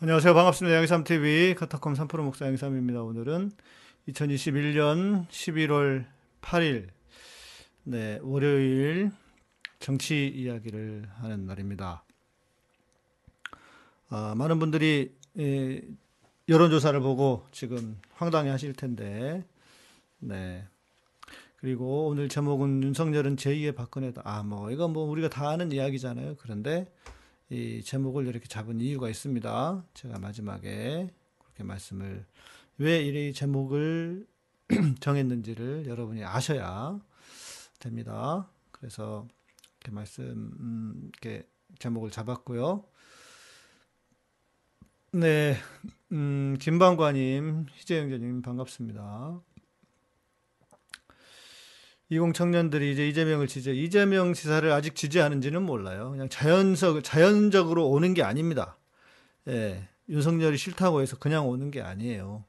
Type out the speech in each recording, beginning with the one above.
안녕하세요. 반갑습니다. 양삼TV 카타콤 3프로 목사 양삼입니다. 오늘은 2021년 11월 8일, 네, 월요일 정치 이야기를 하는 날입니다. 아, 많은 분들이 예, 여론조사를 보고 지금 황당해 하실 텐데, 네. 그리고 오늘 제목은 윤석열은 제2의 박근혜다. 아, 뭐, 이건 뭐 우리가 다 아는 이야기잖아요. 그런데 이 제목을 이렇게 잡은 이유가 있습니다. 제가 마지막에 그렇게 말씀을 왜 이 제목을 정했는지를 여러분이 아셔야 됩니다. 그래서 이렇게 말씀 음, 이렇게 제목을 잡았고요. 네, 음, 김방관님, 희재영자님 반갑습니다. 20 청년들이 이제 이재명을 지지, 이재명 지사를 아직 지지하는지는 몰라요. 그냥 자연적, 자연적으로 오는 게 아닙니다. 예, 윤석열이 싫다고 해서 그냥 오는 게 아니에요.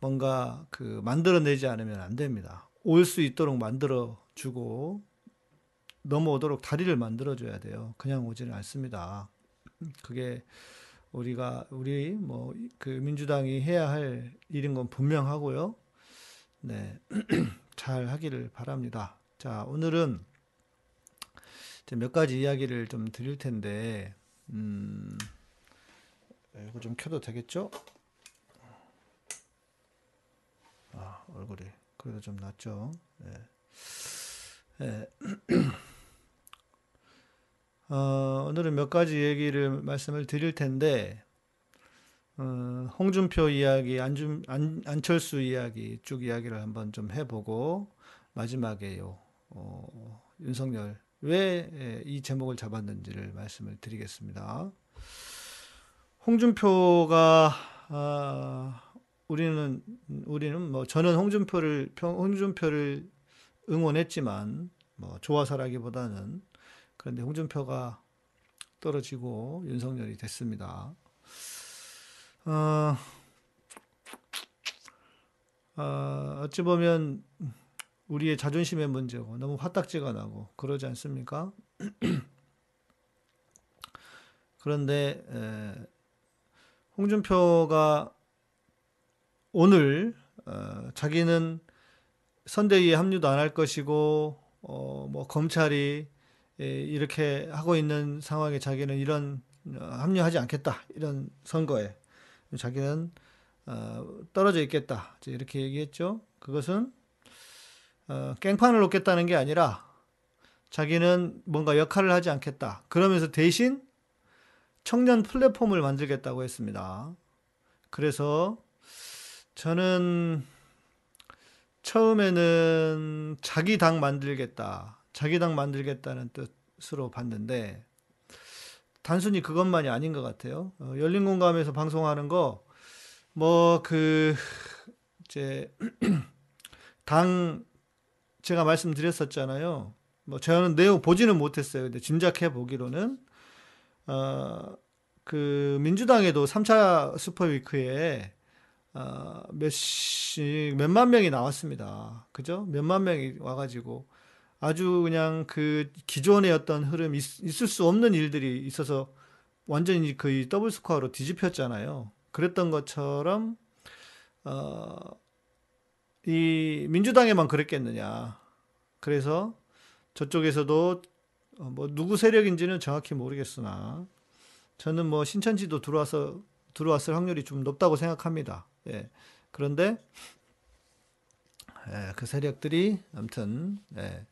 뭔가 그 만들어내지 않으면 안 됩니다. 올 수 있도록 만들어 주고 넘어오도록 다리를 만들어 줘야 돼요. 그냥 오지는 않습니다. 그게 우리가 우리 뭐 그 민주당이 해야 할 일인 건 분명하고요. 네. 잘 하기를 바랍니다. 자, 오늘은 몇 가지 이야기를 좀 드릴 텐데, 음, 이거 좀 켜도 되겠죠? 아, 얼굴이 그래도 좀 낫죠. 네. 네. 어, 오늘은 몇 가지 얘기를 말씀을 드릴 텐데, 어, 홍준표 이야기, 안준, 안, 안철수 이야기 쭉 이야기를 한번 좀 해보고 마지막에요. 어, 윤석열 왜 이 제목을 잡았는지를 말씀을 드리겠습니다. 홍준표가 아, 우리는 우리는 뭐 저는 홍준표를 홍준표를 응원했지만 뭐 좋아서라기보다는 그런데 홍준표가 떨어지고 윤석열이 됐습니다. 어, 어, 어찌 보면 우리의 자존심의 문제고 너무 화딱지가 나고 그러지 않습니까? 그런데 에, 홍준표가 오늘 어, 자기는 선대위에 합류도 안 할 것이고 어, 뭐 검찰이 에, 이렇게 하고 있는 상황에 자기는 이런 어, 합류하지 않겠다 이런 선거에 자기는 어, 떨어져 있겠다. 이렇게 얘기했죠. 그것은 어, 깽판을 놓겠다는 게 아니라 자기는 뭔가 역할을 하지 않겠다. 그러면서 대신 청년 플랫폼을 만들겠다고 했습니다. 그래서 저는 처음에는 자기 당 만들겠다. 자기 당 만들겠다는 뜻으로 봤는데 단순히 그것만이 아닌 것 같아요. 어, 열린 공감에서 방송하는 거, 뭐, 그, 이제, 당, 제가 말씀드렸었잖아요. 뭐, 저는 내용 보지는 못했어요. 근데 짐작해 보기로는, 어, 그, 민주당에도 3차 슈퍼위크에, 어, 몇씩, 몇만 명이 나왔습니다. 그죠? 몇만 명이 와가지고, 아주 그냥 그 기존의 어떤 흐름 있, 있을 수 없는 일들이 있어서 완전히 거의 더블 스코어로 뒤집혔잖아요. 그랬던 것처럼 어, 이 민주당에만 그랬겠느냐. 그래서 저쪽에서도 어, 뭐 누구 세력인지는 정확히 모르겠으나 저는 뭐 신천지도 들어와서 들어왔을 확률이 좀 높다고 생각합니다. 예. 그런데 예, 그 세력들이 아무튼 예,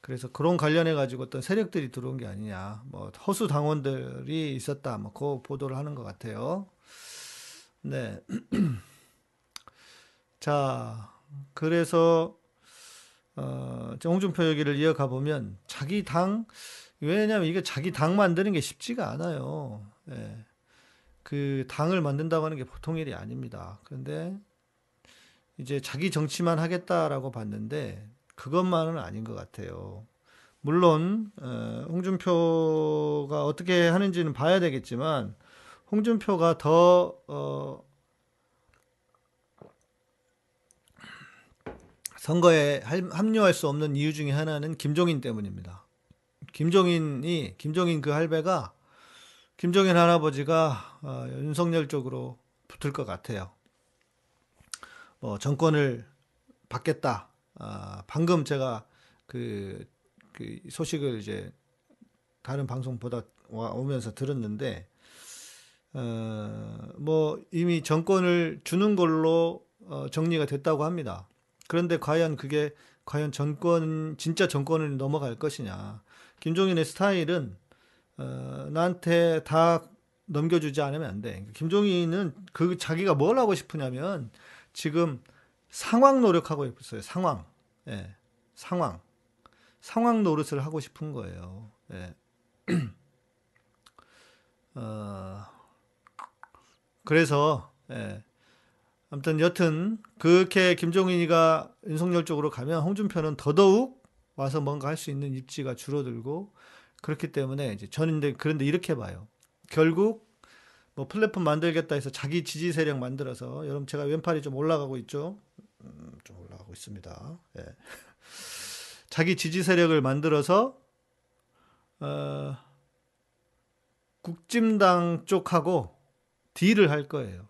그래서 그런 관련해 가지고 어떤 세력들이 들어온 게 아니냐, 뭐 허수 당원들이 있었다, 뭐그 보도를 하는 것 같아요. 네. 자, 그래서 어, 홍준표 얘기를 이어가 보면 자기 당 왜냐하면 이게 자기 당 만드는 게 쉽지가 않아요. 네. 그 당을 만든다고 하는 게 보통 일이 아닙니다. 그런데 이제 자기 정치만 하겠다라고 봤는데 그것만은 아닌 것 같아요. 물론 어, 홍준표가 어떻게 하는지는 봐야 되겠지만 홍준표가 더 어, 선거에 합류할 수 없는 이유 중에 하나는 김종인 때문입니다. 김종인이 김종인 그 할배가 김종인 할아버지가 어, 윤석열 쪽으로 붙을 것 같아요. 뭐 정권을 받겠다. 아, 방금 제가 그, 그 소식을 이제 다른 방송 보다 와, 오면서 들었는데 어, 뭐 이미 정권을 주는 걸로 어, 정리가 됐다고 합니다. 그런데 과연 그게 과연 정권 진짜 정권을 넘어갈 것이냐? 김종인의 스타일은 어, 나한테 다 넘겨주지 않으면 안 돼. 김종인은 그 자기가 뭘 하고 싶으냐면 지금 상황 노력하고 있어요. 상황. 예. 상황. 상황 노릇을 하고 싶은 거예요. 예. 어, 그래서, 예. 아무튼 여튼, 그렇게 김종인이가 윤석열 쪽으로 가면 홍준표는 더더욱 와서 뭔가 할 수 있는 입지가 줄어들고, 그렇기 때문에 이제 저는 그런데 이렇게 봐요. 결국 뭐 플랫폼 만들겠다 해서 자기 지지 세력 만들어서 여러분 제가 왼팔이 좀 올라가고 있죠. 음, 좀 올라가고 있습니다. 예. 자기 지지 세력을 만들어서 어, 국진당 쪽하고 딜을 할 거예요.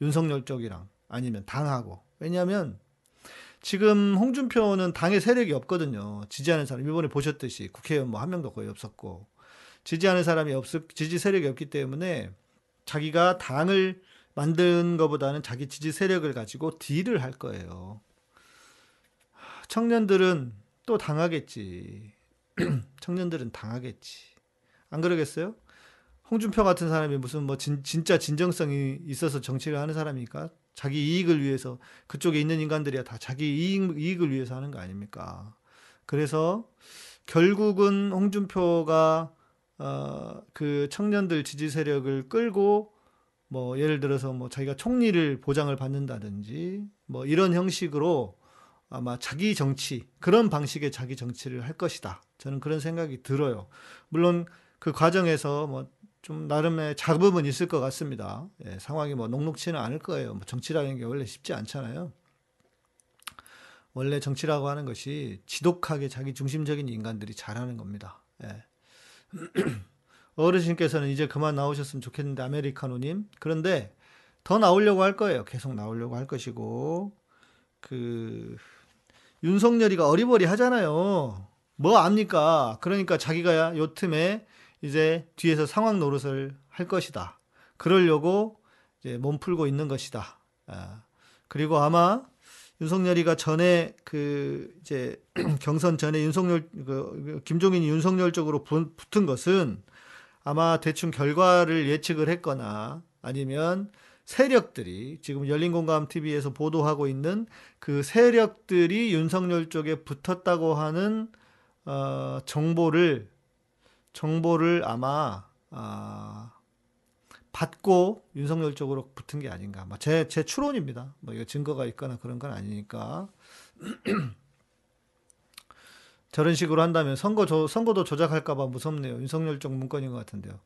윤석열 쪽이랑 아니면 당하고. 왜냐하면 지금 홍준표는 당의 세력이 없거든요. 지지하는 사람 이번에 보셨듯이 국회의원 뭐 한 명도 거의 없었고 지지하는 사람이 없 지지 세력이 없기 때문에 자기가 당을 만든 것보다는 자기 지지 세력을 가지고 딜을 할 거예요. 청년들은 또 당하겠지. 청년들은 당하겠지. 안 그러겠어요? 홍준표 같은 사람이 무슨 뭐 진, 진짜 진정성이 있어서 정치를 하는 사람이니까 자기 이익을 위해서 그쪽에 있는 인간들이야 다 자기 이익, 이익을 위해서 하는 거 아닙니까? 그래서 결국은 홍준표가 어, 그 청년들 지지 세력을 끌고 뭐 예를 들어서 뭐 자기가 총리를 보장을 받는다든지 뭐 이런 형식으로 아마 자기 정치 그런 방식의 자기 정치를 할 것이다. 저는 그런 생각이 들어요. 물론 그 과정에서 뭐 좀 나름의 잡음은 있을 것 같습니다. 예, 상황이 뭐 녹록치는 않을 거예요. 뭐 정치라는 게 원래 쉽지 않잖아요. 원래 정치라고 하는 것이 지독하게 자기 중심적인 인간들이 잘하는 겁니다. 예. 어르신께서는 이제 그만 나오셨으면 좋겠는데 아메리카노님 그런데 더 나오려고 할 거예요. 계속 나오려고 할 것이고 그 윤석열이가 어리버리 하잖아요. 뭐 압니까? 그러니까 자기가 요 틈에 이제 뒤에서 상황 노릇을 할 것이다. 그러려고 이제 몸 풀고 있는 것이다. 아, 그리고 아마 윤석열이가 전에 그 이제 경선 전에 윤석열 그 김종인이 윤석열 쪽으로 붙은 것은 아마 대충 결과를 예측을 했거나 아니면 세력들이 지금 열린공감 TV에서 보도하고 있는 그 세력들이 윤석열 쪽에 붙었다고 하는 어, 정보를 정보를 아마 어, 받고 윤석열 쪽으로 붙은 게 아닌가. 제, 제 추론입니다. 뭐 이거 증거가 있거나 그런 건 아니니까. 저런 식으로 한다면 선거 조, 선거도 조작할까봐 무섭네요. 윤석열 쪽 문건인 것 같은데요.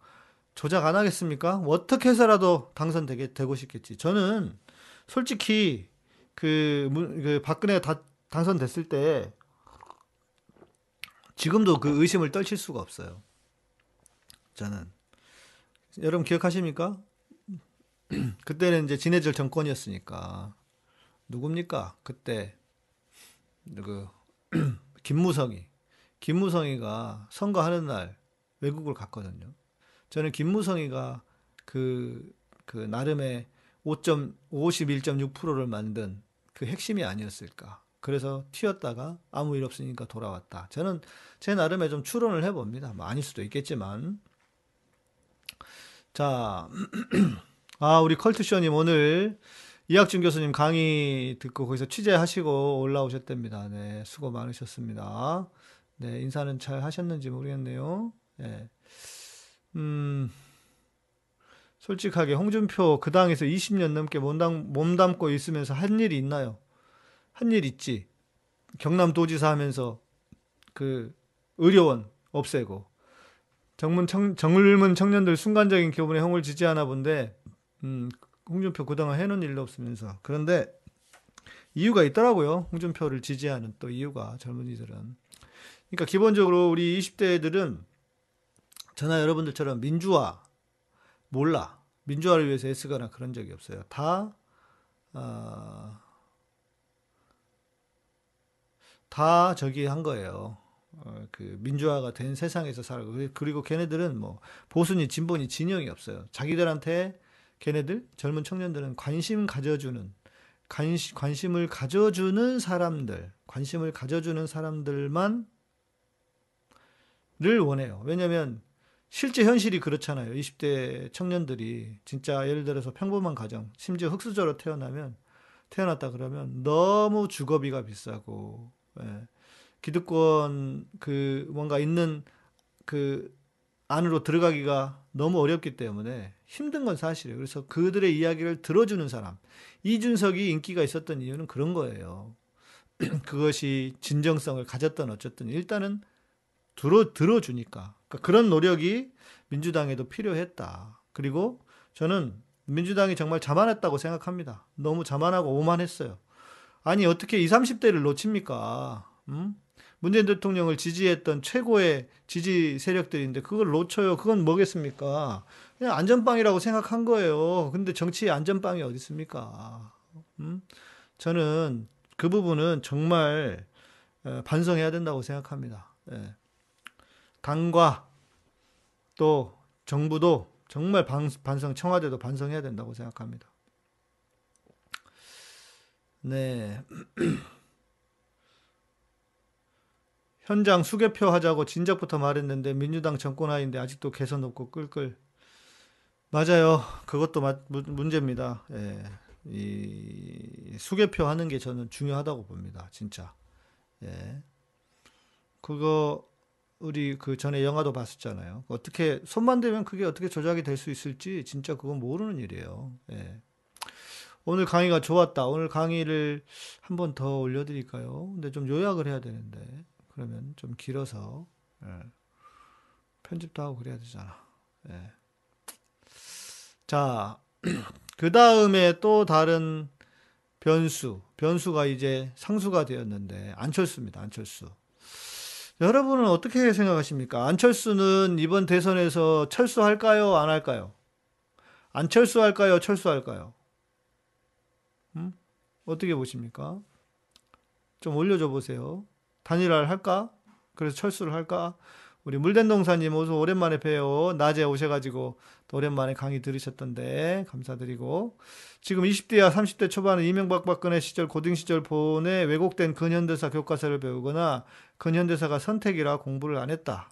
조작 안 하겠습니까? 뭐 어떻게 해서라도 당선되게 되고 싶겠지. 저는 솔직히 그, 그 박근혜가 다, 당선됐을 때 지금도 그 의심을 떨칠 수가 없어요. 저는 여러분 기억하십니까? 그때는 이제 진해절 정권이었으니까 누굽니까? 그때 그 김무성이 김무성이가 선거하는 날 외국을 갔거든요. 저는 김무성이가 그, 그 나름의 5.51.6%를 만든 그 핵심이 아니었을까. 그래서 튀었다가 아무 일 없으니까 돌아왔다. 저는 제 나름의 좀 추론을 해봅니다. 뭐 아닐 수도 있겠지만. 자, 아, 우리 컬투쇼님 오늘 이학준 교수님 강의 듣고 거기서 취재하시고 올라오셨답니다. 네, 수고 많으셨습니다. 네, 인사는 잘 하셨는지 모르겠네요. 네. 음, 솔직하게 홍준표 그 당에서 20년 넘게 몸담, 몸담고 있으면서 한 일이 있나요? 한 일 있지. 경남도지사 하면서 그 의료원 없애고 정문 청, 젊은 청년들 순간적인 교분에 형을 지지하나 본데 음, 홍준표 그동안 해놓은 일도 없으면서. 그런데 이유가 있더라고요. 홍준표를 지지하는 또 이유가 젊은이들은. 그러니까 기본적으로 우리 20대들은 저나 여러분들처럼 민주화, 몰라. 민주화를 위해서 애쓰거나 그런 적이 없어요. 다, 어, 다 저기 한 거예요. 어, 그 민주화가 된 세상에서 살고 그리고 걔네들은 뭐 보수니 진보니 진영이 없어요. 자기들한테 걔네들 젊은 청년들은 관심 가져주는 관심, 관심을 가져주는 사람들, 관심을 가져주는 사람들만 를 원해요. 왜냐면 실제 현실이 그렇잖아요. 20대 청년들이 진짜 예를 들어서 평범한 가정, 심지어 흑수저로 태어나면 태어났다 그러면 너무 주거비가 비싸고 예. 기득권 그 뭔가 있는 그 안으로 들어가기가 너무 어렵기 때문에 힘든 건 사실이에요. 그래서 그들의 이야기를 들어주는 사람. 이준석이 인기가 있었던 이유는 그런 거예요. 그것이 진정성을 가졌던 어쨌든 일단은 들어 들어주니까 그러니까 그런 노력이 민주당에도 필요했다. 그리고 저는 민주당이 정말 자만했다고 생각합니다. 너무 자만하고 오만했어요. 아니 어떻게 20, 30대를 놓칩니까? 음? 문재인 대통령을 지지했던 최고의 지지 세력들인데 그걸 놓쳐요. 그건 뭐겠습니까? 그냥 안전빵이라고 생각한 거예요. 근데 정치에 안전빵이 어디 있습니까? 음? 저는 그 부분은 정말 반성해야 된다고 생각합니다. 예. 당과 또 정부도 정말 반성, 청와대도 반성해야 된다고 생각합니다. 네. 현장 수개표 하자고 진작부터 말했는데 민주당 정권하인데 아직도 개선 없고 끌끌. 맞아요. 그것도 마, 문제입니다. 예. 이 수개표 하는 게 저는 중요하다고 봅니다. 진짜. 예. 그거 우리 그 전에 영화도 봤었잖아요. 어떻게 손만 대면 그게 어떻게 조작이 될 수 있을지 진짜 그건 모르는 일이에요. 예. 오늘 강의가 좋았다. 오늘 강의를 한 번 더 올려드릴까요? 근데 좀 요약을 해야 되는데. 그러면 좀 길어서 예. 편집도 하고 그래야 되잖아. 예. 자, 그 다음에 또 다른 변수, 변수가 이제 상수가 되었는데 안철수입니다. 안철수. 여러분은 어떻게 생각하십니까? 안철수는 이번 대선에서 철수할까요? 안 할까요? 안철수할까요? 철수할까요? 음? 어떻게 보십니까? 좀 올려줘 보세요. 단일화를 할까? 그래서 철수를 할까? 우리 물된동사님 어서 오랜만에 뵈요. 낮에 오셔가지고 또 오랜만에 강의 들으셨던데 감사드리고 지금 20대야 30대 초반에 이명박 박근혜 시절 고등 시절 본에 왜곡된 근현대사 교과서를 배우거나 근현대사가 선택이라 공부를 안 했다.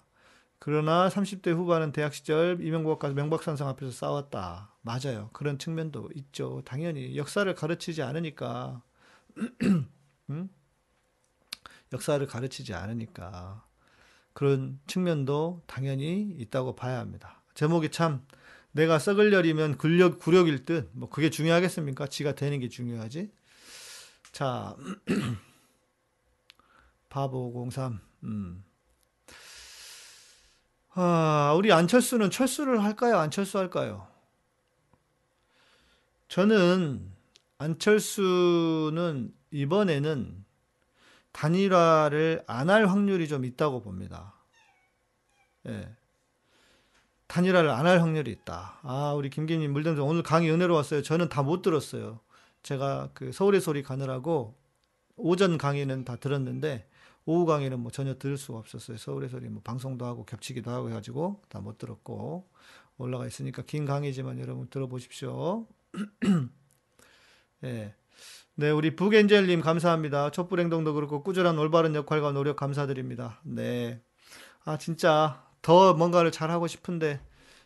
그러나 30대 후반은 대학 시절 이명박과 명박산성 앞에서 싸웠다. 맞아요. 그런 측면도 있죠. 당연히 역사를 가르치지 않으니까 응? 역사를 가르치지 않으니까 그런 측면도 당연히 있다고 봐야 합니다. 제목이 참 내가 썩을 열이면 굴력, 구력일 듯, 뭐 그게 중요하겠습니까? 지가 되는 게 중요하지. 자, 바보 03, 음. 아, 우리 안철수는 철수를 할까요? 안철수 할까요? 저는 안철수는 이번에는 단일화를 안 할 확률이 좀 있다고 봅니다. 예. 단일화를 안 할 확률이 있다. 아, 우리 김김님 물등송 오늘 강의 은혜로웠어요. 저는 다 못 들었어요. 제가 그 서울의 소리 가느라고 오전 강의는 다 들었는데 오후 강의는 뭐 전혀 들을 수가 없었어요. 서울의 소리 뭐 방송도 하고 겹치기도 하고 해가지고 다 못 들었고 올라가 있으니까 긴 강의지만 여러분 들어보십시오. 예. 네, 우리 북엔젤님 감사합니다. 촛불 행동도 그렇고 꾸준한 올바른 역할과 노력 감사드립니다. 네. 아, 진짜 더 뭔가를 잘 하고 싶은데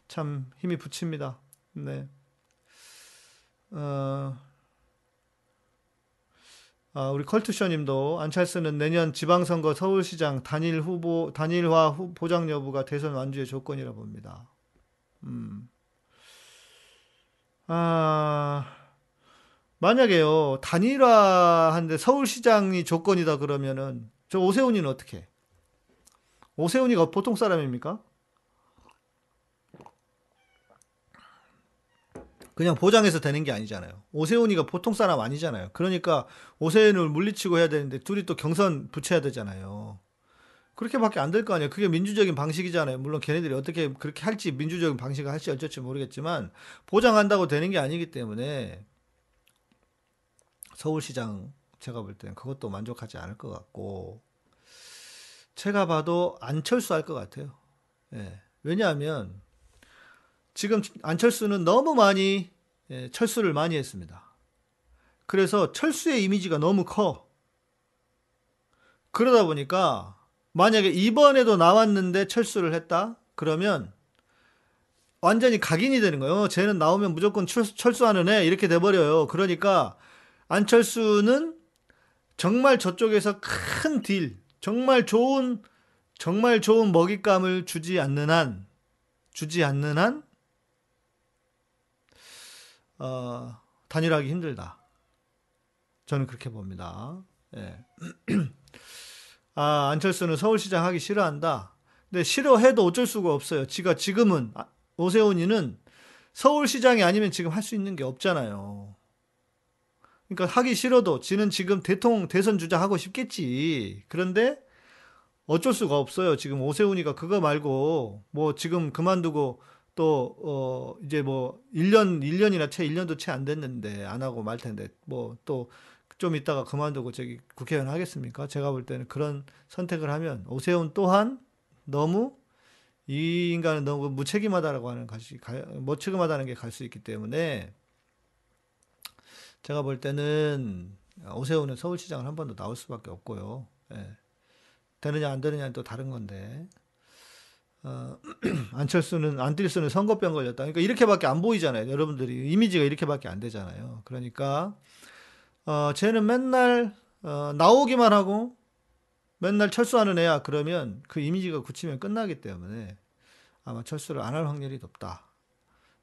참 힘이 붙입니다. 네. 어, 아, 우리 컬투셔 님도 안철수는 내년 지방선거 서울시장 단일 후보, 단일화 후, 보장 여부가 대선 완주의 조건이라 봅니다. 음. 아, 만약에요, 단일화한데 서울시장이 조건이다 그러면은, 저 오세훈이는 어떻게? 오세훈이가 보통 사람입니까? 그냥 보장해서 되는 게 아니잖아요. 오세훈이가 보통 사람 아니잖아요. 그러니까 오세훈을 물리치고 해야 되는데 둘이 또 경선 붙여야 되잖아요. 그렇게밖에 안 될 거 아니에요. 그게 민주적인 방식이잖아요. 물론 걔네들이 어떻게 그렇게 할지 민주적인 방식을 할지 어쩔지 모르겠지만 보장한다고 되는 게 아니기 때문에 서울시장 제가 볼 때는 그것도 만족하지 않을 것 같고 제가 봐도 안철수 할 것 같아요. 예. 왜냐하면 지금 안철수는 너무 많이 예, 철수를 많이 했습니다. 그래서 철수의 이미지가 너무 커. 그러다 보니까 만약에 이번에도 나왔는데 철수를 했다? 그러면 완전히 각인이 되는 거예요. 어, 쟤는 나오면 무조건 철수, 하는 애 이렇게 돼버려요. 그러니까 안철수는 정말 저쪽에서 큰 딜, 정말 좋은 정말 좋은 먹잇감을 주지 않는 한 주지 않는 한 어, 단일하기 힘들다. 저는 그렇게 봅니다. 예. 아, 안철수는 서울시장 하기 싫어한다. 근데 싫어해도 어쩔 수가 없어요. 지가 지금은 아, 오세훈이는 서울시장이 아니면 지금 할 수 있는 게 없잖아요. 그러니까 하기 싫어도 지는 지금 대통령 대선 주자 하고 싶겠지. 그런데 어쩔 수가 없어요. 지금 오세훈이가 그거 말고 뭐 지금 그만두고 또 어 이제 뭐 1년 1년이나 채 1년도 채 안 됐는데 안 하고 말 텐데 뭐 또 좀 있다가 그만두고 저기 국회의원 하겠습니까? 제가 볼 때는 그런 선택을 하면 오세훈 또한 너무 이 인간은 너무 무책임하다라고 하는 것이 무책임하다는 게 갈 수 있기 때문에 제가 볼 때는 오세훈은 서울시장을 한 번 더 나올 수밖에 없고요. 예. 되느냐 안 되느냐는 또 다른 건데 어, 안철수는 안뛸수는 선거병 걸렸다. 그러니까 이렇게밖에 안 보이잖아요. 여러분들이 이미지가 이렇게밖에 안 되잖아요. 그러니까 어, 쟤는 맨날 어, 나오기만 하고 맨날 철수하는 애야. 그러면 그 이미지가 굳히면 끝나기 때문에 아마 철수를 안 할 확률이 높다.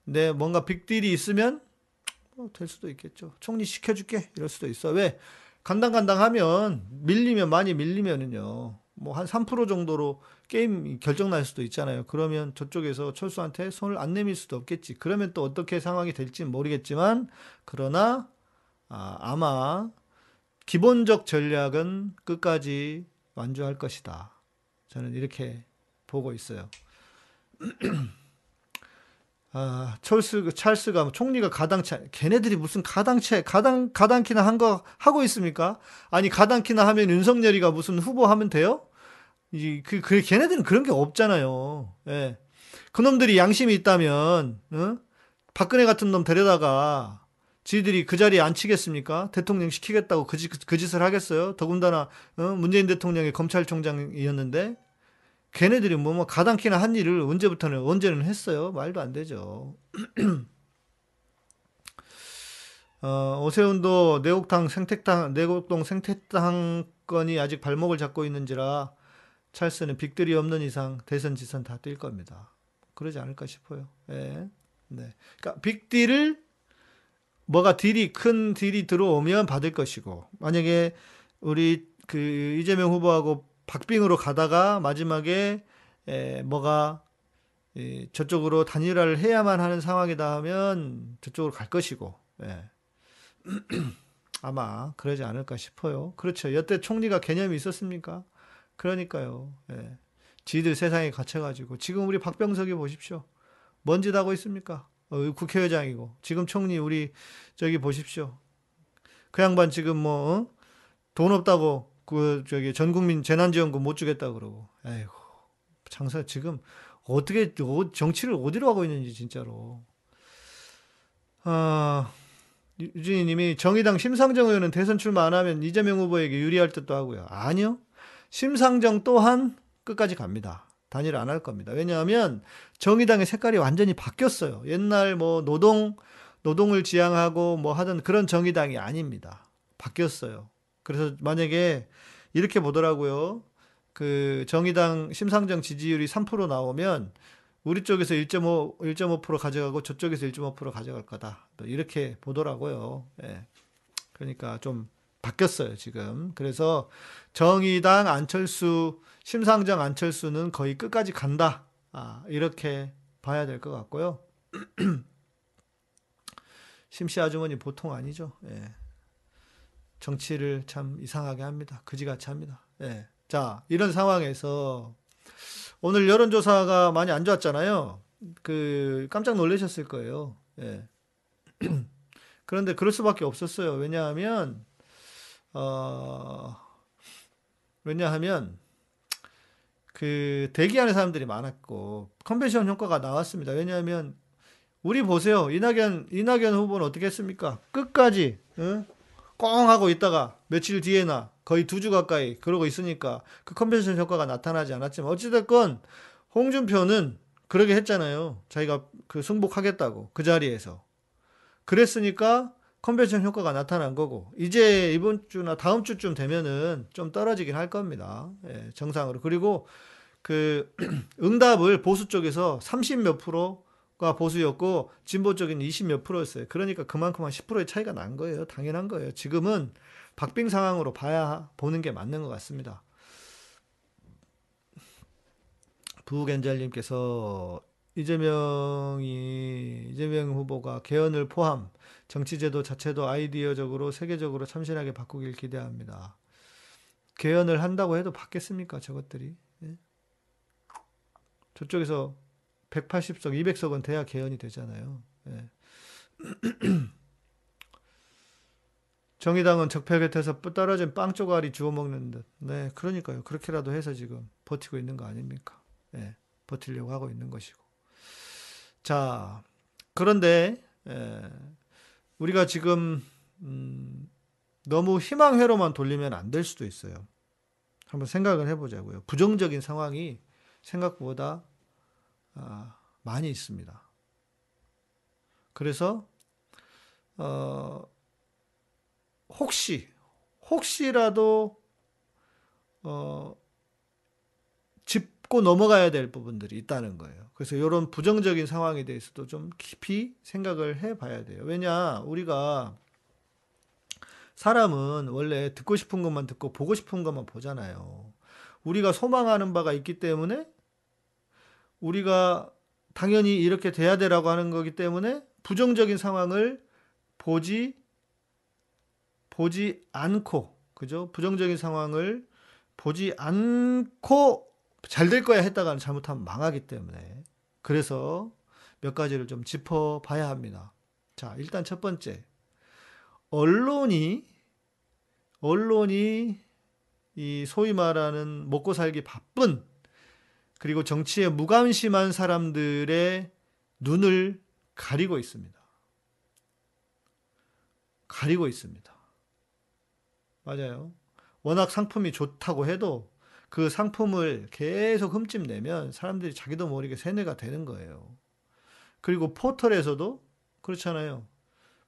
근데 뭔가 빅딜이 있으면 뭐될 수도 있겠죠. 총리 시켜줄게 이럴 수도 있어. 왜 간당간당하면 밀리면 많이 밀리면은요. 뭐 한 3% 정도로 게임 결정 날 수도 있잖아요. 그러면 저쪽에서 철수한테 손을 안 내밀 수도 없겠지. 그러면 또 어떻게 상황이 될지 모르겠지만 그러나 아, 아마 기본적 전략은 끝까지 완주할 것이다. 저는 이렇게 보고 있어요. 아, 찰스, 찰스가 총리가 가당치, 걔네들이 무슨 가당치, 가당, 가당키나 한 거 하고 있습니까? 아니, 가당키나 하면 윤석열이가 무슨 후보 하면 돼요? 이, 그, 그, 걔네들은 그런 게 없잖아요. 예. 그놈들이 양심이 있다면, 어? 박근혜 같은 놈 데려다가 지들이 그 자리에 앉히겠습니까? 대통령 시키겠다고 그, 짓, 그 짓을 하겠어요? 더군다나 어? 문재인 대통령이 검찰총장이었는데 걔네들이 뭐, 뭐 가당키나 한 일을 언제부터는 언제는 했어요? 말도 안 되죠. 어, 오세훈도 내곡당 생태탕 내곡동 생태탕 건이 아직 발목을 잡고 있는지라 찰스는 빅들이 없는 이상 대선 지선 다 뛸 겁니다. 그러지 않을까 싶어요. 예. 네. 그러니까 빅딜을 뭐가 딜이 큰 딜이 들어오면 받을 것이고 만약에 우리 그 이재명 후보하고 박빙으로 가다가 마지막에 에, 뭐가 에, 저쪽으로 단일화를 해야만 하는 상황이다 하면 저쪽으로 갈 것이고 예. 아마 그러지 않을까 싶어요. 그렇죠. 여태 총리가 개념이 있었습니까? 그러니까요. 예. 지들 세상에 갇혀가지고 지금 우리 박병석이 보십시오. 뭔 짓 하고 있습니까? 어, 국회의장이고 지금 총리 우리 저기 보십시오. 그 양반 지금 뭐돈 어? 없다고 그 저기 전 국민 재난지원금 못 주겠다 그러고. 에이고 장사 지금 어떻게 어, 정치를 어디로 하고 있는지 진짜로. 아 유진희님이 정의당 심상정 의원은 대선 출마 안 하면 이재명 후보에게 유리할 듯도 하고요. 아니요. 심상정 또한 끝까지 갑니다. 단일 안할 겁니다. 왜냐하면 정의당의 색깔이 완전히 바뀌었어요. 옛날 뭐 노동 노동을 지향하고 뭐 하던 그런 정의당이 아닙니다. 바뀌었어요. 그래서 만약에 이렇게 보더라고요. 그 정의당 심상정 지지율이 3% 나오면 우리 쪽에서 1.5 1.5% 가져가고 저쪽에서 1.5% 가져갈 거다. 이렇게 보더라고요. 예. 그러니까 좀 바뀌었어요, 지금. 그래서 정의당 안철수 심상정 안철수는 거의 끝까지 간다. 아, 이렇게 봐야 될 것 같고요. 심씨 아주머니 보통 아니죠. 예. 정치를 참 이상하게 합니다. 그지같이 합니다. 예. 자, 이런 상황에서 오늘 여론조사가 많이 안 좋았잖아요. 그 깜짝 놀라셨을 거예요. 예. 그런데 그럴 수밖에 없었어요. 왜냐하면 어 왜냐하면 그 대기하는 사람들이 많았고 컨벤션 효과가 나왔습니다. 왜냐하면 우리 보세요. 이낙연 이낙연 후보는 어떻게 했습니까? 끝까지 응? 꽁 하고 있다가 며칠 뒤에나 거의 두 주 가까이 그러고 있으니까 그 컨벤션 효과가 나타나지 않았지만 어찌됐건 홍준표는 그러게 했잖아요. 자기가 그 승복하겠다고 그 자리에서 그랬으니까 컨벤션 효과가 나타난 거고 이제 이번 주나 다음 주쯤 되면은 좀 떨어지긴 할 겁니다. 예, 정상으로 그리고 그 응답을 보수 쪽에서 30 몇 프로 가 보수였고 진보 쪽인 20몇 프로였어요. 그러니까 그만큼 한 10%의 차이가 난 거예요. 당연한 거예요. 지금은 박빙 상황으로 봐야 보는 게 맞는 것 같습니다. 부겐젤님께서 이재명이 이재명 후보가 개헌을 포함 정치제도 자체도 아이디어적으로 세계적으로 참신하게 바꾸길 기대합니다. 개헌을 한다고 해도 바뀌겠습니까? 저것들이. 예? 저쪽에서 180석, 200석은 돼야 개헌이 되잖아요. 예. 정의당은 적폐 곁에서 떨어진 빵 조각이 주워 먹는 듯. 네, 그러니까요. 그렇게라도 해서 지금 버티고 있는 거 아닙니까? 예, 버티려고 하고 있는 것이고. 자, 그런데 예, 우리가 지금 음, 너무 희망회로만 돌리면 안 될 수도 있어요. 한번 생각을 해보자고요. 부정적인 상황이 생각보다 아, 많이 있습니다. 그래서 어, 혹시 혹시라도 어, 짚고 넘어가야 될 부분들이 있다는 거예요. 그래서 이런 부정적인 상황에 대해서도 좀 깊이 생각을 해봐야 돼요. 왜냐 우리가 사람은 원래 듣고 싶은 것만 듣고 보고 싶은 것만 보잖아요. 우리가 소망하는 바가 있기 때문에 우리가 당연히 이렇게 돼야 되라고 하는 거기 때문에 부정적인 상황을 보지 보지 않고 그죠? 부정적인 상황을 보지 않고 잘 될 거야 했다가는 잘못하면 망하기 때문에 그래서 몇 가지를 좀 짚어 봐야 합니다. 자, 일단 첫 번째. 언론이 언론이 이 소위 말하는 먹고 살기 바쁜 그리고 정치에 무관심한 사람들의 눈을 가리고 있습니다. 가리고 있습니다. 맞아요. 워낙 상품이 좋다고 해도 그 상품을 계속 흠집내면 사람들이 자기도 모르게 세뇌가 되는 거예요. 그리고 포털에서도 그렇잖아요.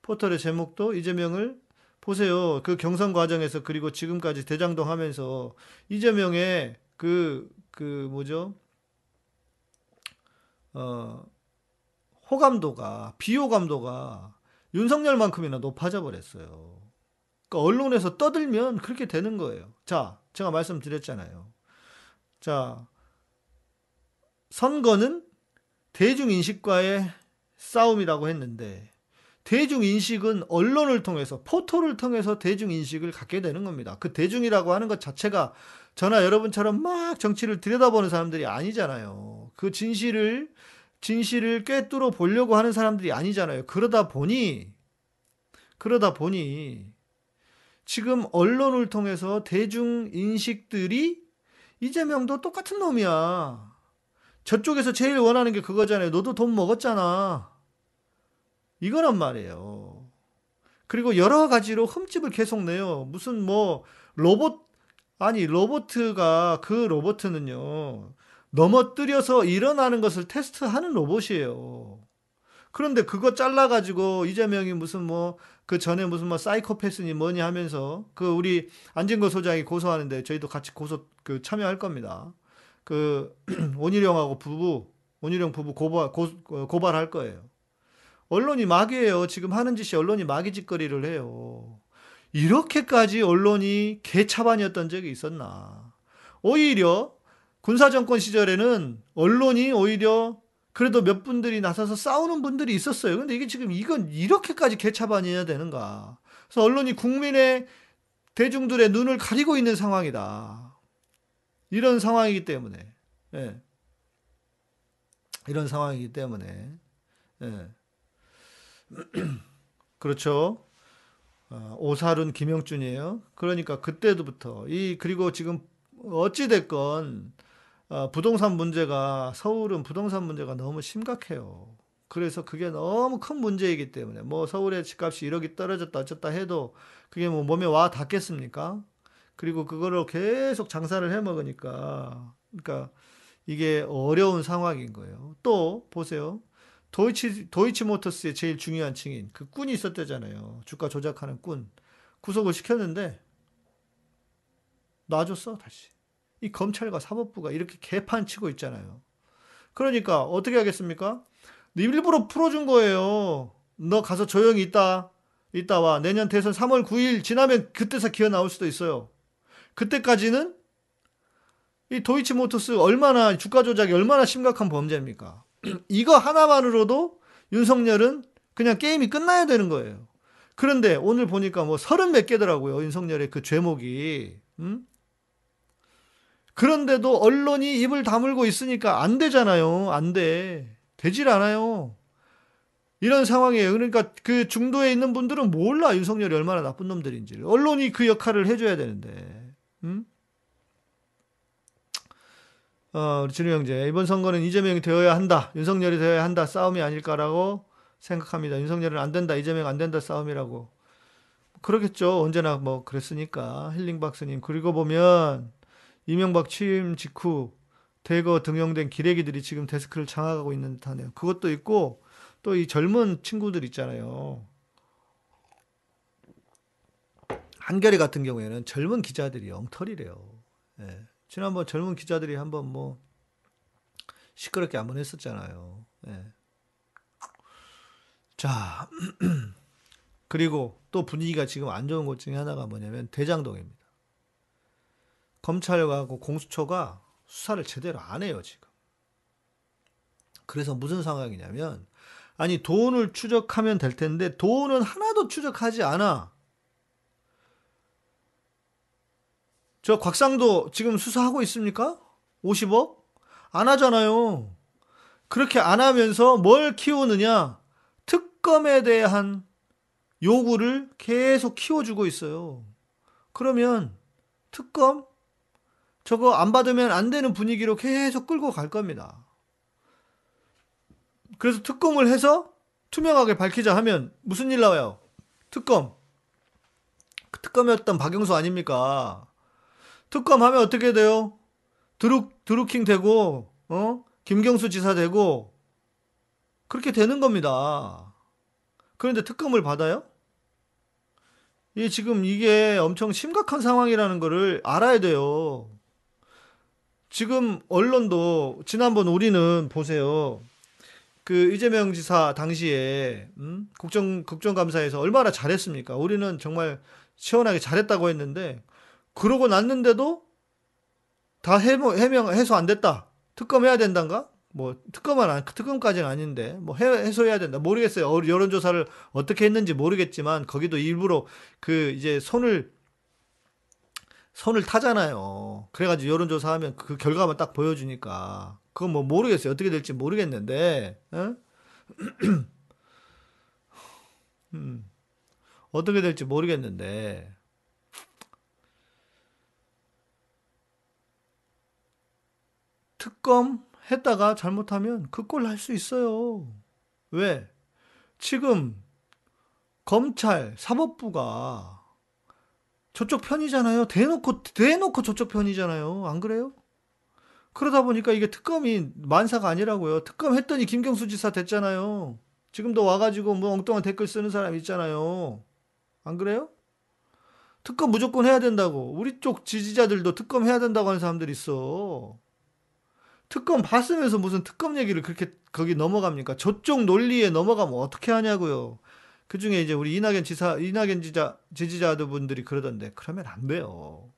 포털의 제목도 이재명을 보세요. 그 경선 과정에서 그리고 지금까지 대장동 하면서 이재명의 그, 그 뭐죠? 어, 호감도가, 비호감도가 윤석열만큼이나 높아져 버렸어요. 그러니까 언론에서 떠들면 그렇게 되는 거예요. 자, 제가 말씀드렸잖아요. 자, 선거는 대중인식과의 싸움이라고 했는데, 대중 인식은 언론을 통해서, 포토를 통해서 대중 인식을 갖게 되는 겁니다. 그 대중이라고 하는 것 자체가 저나 여러분처럼 막 정치를 들여다보는 사람들이 아니잖아요. 그 진실을, 진실을 꿰뚫어 보려고 하는 사람들이 아니잖아요. 그러다 보니, 그러다 보니, 지금 언론을 통해서 대중 인식들이 이재명도 똑같은 놈이야. 저쪽에서 제일 원하는 게 그거잖아요. 너도 돈 먹었잖아. 이거란 말이에요. 그리고 여러 가지로 흠집을 계속 내요. 무슨 뭐 로봇 아니 로보트가 그 로보트는요. 넘어뜨려서 일어나는 것을 테스트하는 로봇이에요. 그런데 그거 잘라가지고 이재명이 무슨 뭐 그 전에 무슨 뭐 사이코패스니 뭐니 하면서 그 우리 안진거 소장이 고소하는데 저희도 같이 고소 그 참여할 겁니다. 그 원희룡하고 부부 원희룡 부부 고발 고, 어, 고발할 거예요. 언론이 막이에요. 지금 하는 짓이 언론이 막이 짓거리를 해요. 이렇게까지 언론이 개차반이었던 적이 있었나? 오히려 군사정권 시절에는 언론이 오히려 그래도 몇 분들이 나서서 싸우는 분들이 있었어요. 근데 이게 지금 이건 이렇게까지 개차반이어야 되는가. 그래서 언론이 국민의 대중들의 눈을 가리고 있는 상황이다. 이런 상황이기 때문에. 예. 이런 상황이기 때문에. 예. 그렇죠. 어, 오살훈 김영준이에요. 그러니까 그때부터 이 그리고 지금 어찌 됐건 어, 부동산 문제가 서울은 부동산 문제가 너무 심각해요. 그래서 그게 너무 큰 문제이기 때문에 뭐 서울의 집값이 1억이 떨어졌다 어쨌다 해도 그게 뭐 몸에 와 닿겠습니까? 그리고 그거를 계속 장사를 해 먹으니까 그러니까 이게 어려운 상황인 거예요. 또 보세요. 도이치 도이치 모터스의 제일 중요한 층인 그 꾼이 있었대잖아요. 주가 조작하는 꾼. 구속을 시켰는데 놔줬어 다시. 이 검찰과 사법부가 이렇게 개판 치고 있잖아요. 그러니까 어떻게 하겠습니까? 일부러 풀어준 거예요. 너 가서 조용히 있다. 있다 와. 내년 대선 3월 9일 지나면 그때서 기어 나올 수도 있어요. 그때까지는 이 도이치 모터스 얼마나 주가 조작이 얼마나 심각한 범죄입니까? 이거 하나만으로도 윤석열은 그냥 게임이 끝나야 되는 거예요. 그런데 오늘 보니까 뭐 서른 몇 개더라고요. 윤석열의 그 죄목이. 음? 그런데도 언론이 입을 다물고 있으니까 안 되잖아요. 안 돼. 되질 않아요. 이런 상황이에요. 그러니까 그 중도에 있는 분들은 몰라 윤석열이 얼마나 나쁜 놈들인지를. 언론이 그 역할을 해줘야 되는데. 음? 어, 우리 진우 형제 이번 선거는 이재명이 되어야 한다. 윤석열이 되어야 한다. 싸움이 아닐까라고 생각합니다. 윤석열은 안 된다. 이재명 안 된다. 싸움이라고. 그러겠죠. 언제나 뭐 그랬으니까 힐링 박스님 그리고 보면 이명박 취임 직후 대거 등용된 기레기들이 지금 데스크를 장악하고 있는 듯하네요. 그것도 있고 또 이 젊은 친구들 있잖아요. 한겨레 같은 경우에는 젊은 기자들이 엉터리래요. 예. 지난번 젊은 기자들이 한번 뭐 시끄럽게 한번 했었잖아요. 예. 자, 그리고 또 분위기가 지금 안 좋은 곳 중에 하나가 뭐냐면 대장동입니다. 검찰하고 공수처가 수사를 제대로 안 해요, 지금. 그래서 무슨 상황이냐면, 아니, 돈을 추적하면 될 텐데, 돈은 하나도 추적하지 않아. 저 곽상도 지금 수사하고 있습니까? 50억? 안 하잖아요. 그렇게 안 하면서 뭘 키우느냐? 특검에 대한 요구를 계속 키워주고 있어요. 그러면 특검 저거 안 받으면 안 되는 분위기로 계속 끌고 갈 겁니다. 그래서 특검을 해서 투명하게 밝히자 하면 무슨 일 나와요? 특검. 그 특검이었던 박영수 아닙니까? 특검 하면 어떻게 돼요? 드루, 드루킹 되고, 어? 김경수 지사 되고, 그렇게 되는 겁니다. 그런데 특검을 받아요? 이 지금 이게 엄청 심각한 상황이라는 거를 알아야 돼요. 지금 언론도 지난번 우리는 보세요. 그 이재명 지사 당시에 음? 국정 국정감사에서 얼마나 잘했습니까? 우리는 정말 시원하게 잘했다고 했는데 그러고 났는데도 다 해명, 해명 해소 안 됐다. 특검해야 된단가? 뭐 특검은 안, 특검까지는 아닌데 뭐 해, 해소해야 된다. 모르겠어요. 어, 여론 조사를 어떻게 했는지 모르겠지만 거기도 일부러 그 이제 손을 손을 타잖아요. 그래가지고 여론조사하면 그 결과만 딱 보여주니까 그건 뭐 모르겠어요. 어떻게 될지 모르겠는데 어? 음, 어떻게 될지 모르겠는데 특검 했다가 잘못하면 그 꼴 날 수 있어요. 왜? 지금 검찰, 사법부가 저쪽 편이잖아요. 대놓고, 대놓고 저쪽 편이잖아요. 안 그래요? 그러다 보니까 이게 특검이 만사가 아니라고요. 특검 했더니 김경수 지사 됐잖아요. 지금도 와가지고 뭐 엉뚱한 댓글 쓰는 사람 있잖아요. 안 그래요? 특검 무조건 해야 된다고. 우리 쪽 지지자들도 특검 해야 된다고 하는 사람들 있어. 특검 봤으면서 무슨 특검 얘기를 그렇게 거기 넘어갑니까? 저쪽 논리에 넘어가면 어떻게 하냐고요. 그 중에 이제 우리 이낙연 지사, 이낙연 지자, 지지자들 분들이 그러던데, 그러면 안 돼요.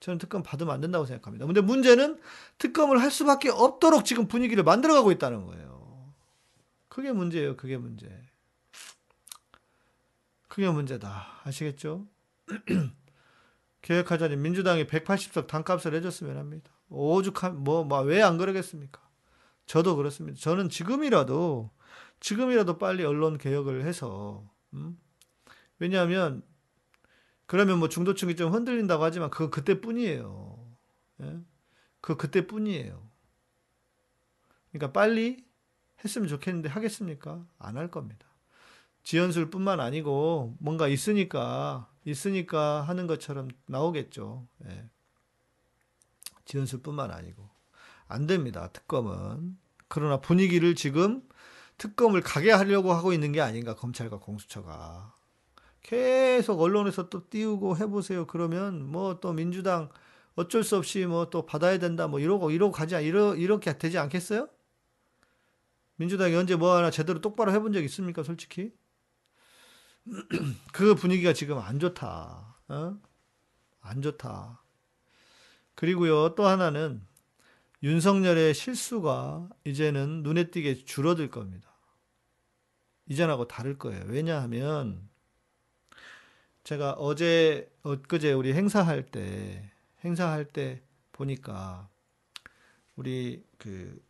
저는 특검 받으면 안 된다고 생각합니다. 근데 문제는 특검을 할 수밖에 없도록 지금 분위기를 만들어가고 있다는 거예요. 그게 문제예요. 그게 문제. 그게 문제다. 아시겠죠? 계획하자니 민주당이 180석 단값을 해줬으면 합니다. 오죽한 뭐왜 안 그러겠습니까? 저도 그렇습니다. 저는 지금이라도 지금이라도 빨리 언론 개혁을 해서 음? 왜냐하면 그러면 뭐 중도층이 좀 흔들린다고 하지만 그건 그때뿐이에요. 예? 그 그때뿐이에요. 그러니까 빨리 했으면 좋겠는데 하겠습니까? 안 할 겁니다. 지연술뿐만 아니고 뭔가 있으니까 있으니까 하는 것처럼 나오겠죠. 예. 지연술뿐만 아니고 안 됩니다. 특검은 그러나 분위기를 지금 특검을 가게 하려고 하고 있는 게 아닌가 검찰과 공수처가 계속 언론에서 또 띄우고 해보세요. 그러면 뭐 또 민주당 어쩔 수 없이 뭐 또 받아야 된다 뭐 이러고 이러고 가지 이러 이렇게 되지 않겠어요? 민주당이 언제 뭐 하나 제대로 똑바로 해본 적 있습니까? 솔직히 그 분위기가 지금 안 좋다. 어? 안 좋다. 그리고요 또 하나는 윤석열의 실수가 이제는 눈에 띄게 줄어들 겁니다. 이전하고 다를 거예요. 왜냐하면 제가 어제 엊그제 우리 행사할 때 행사할 때 보니까 우리 그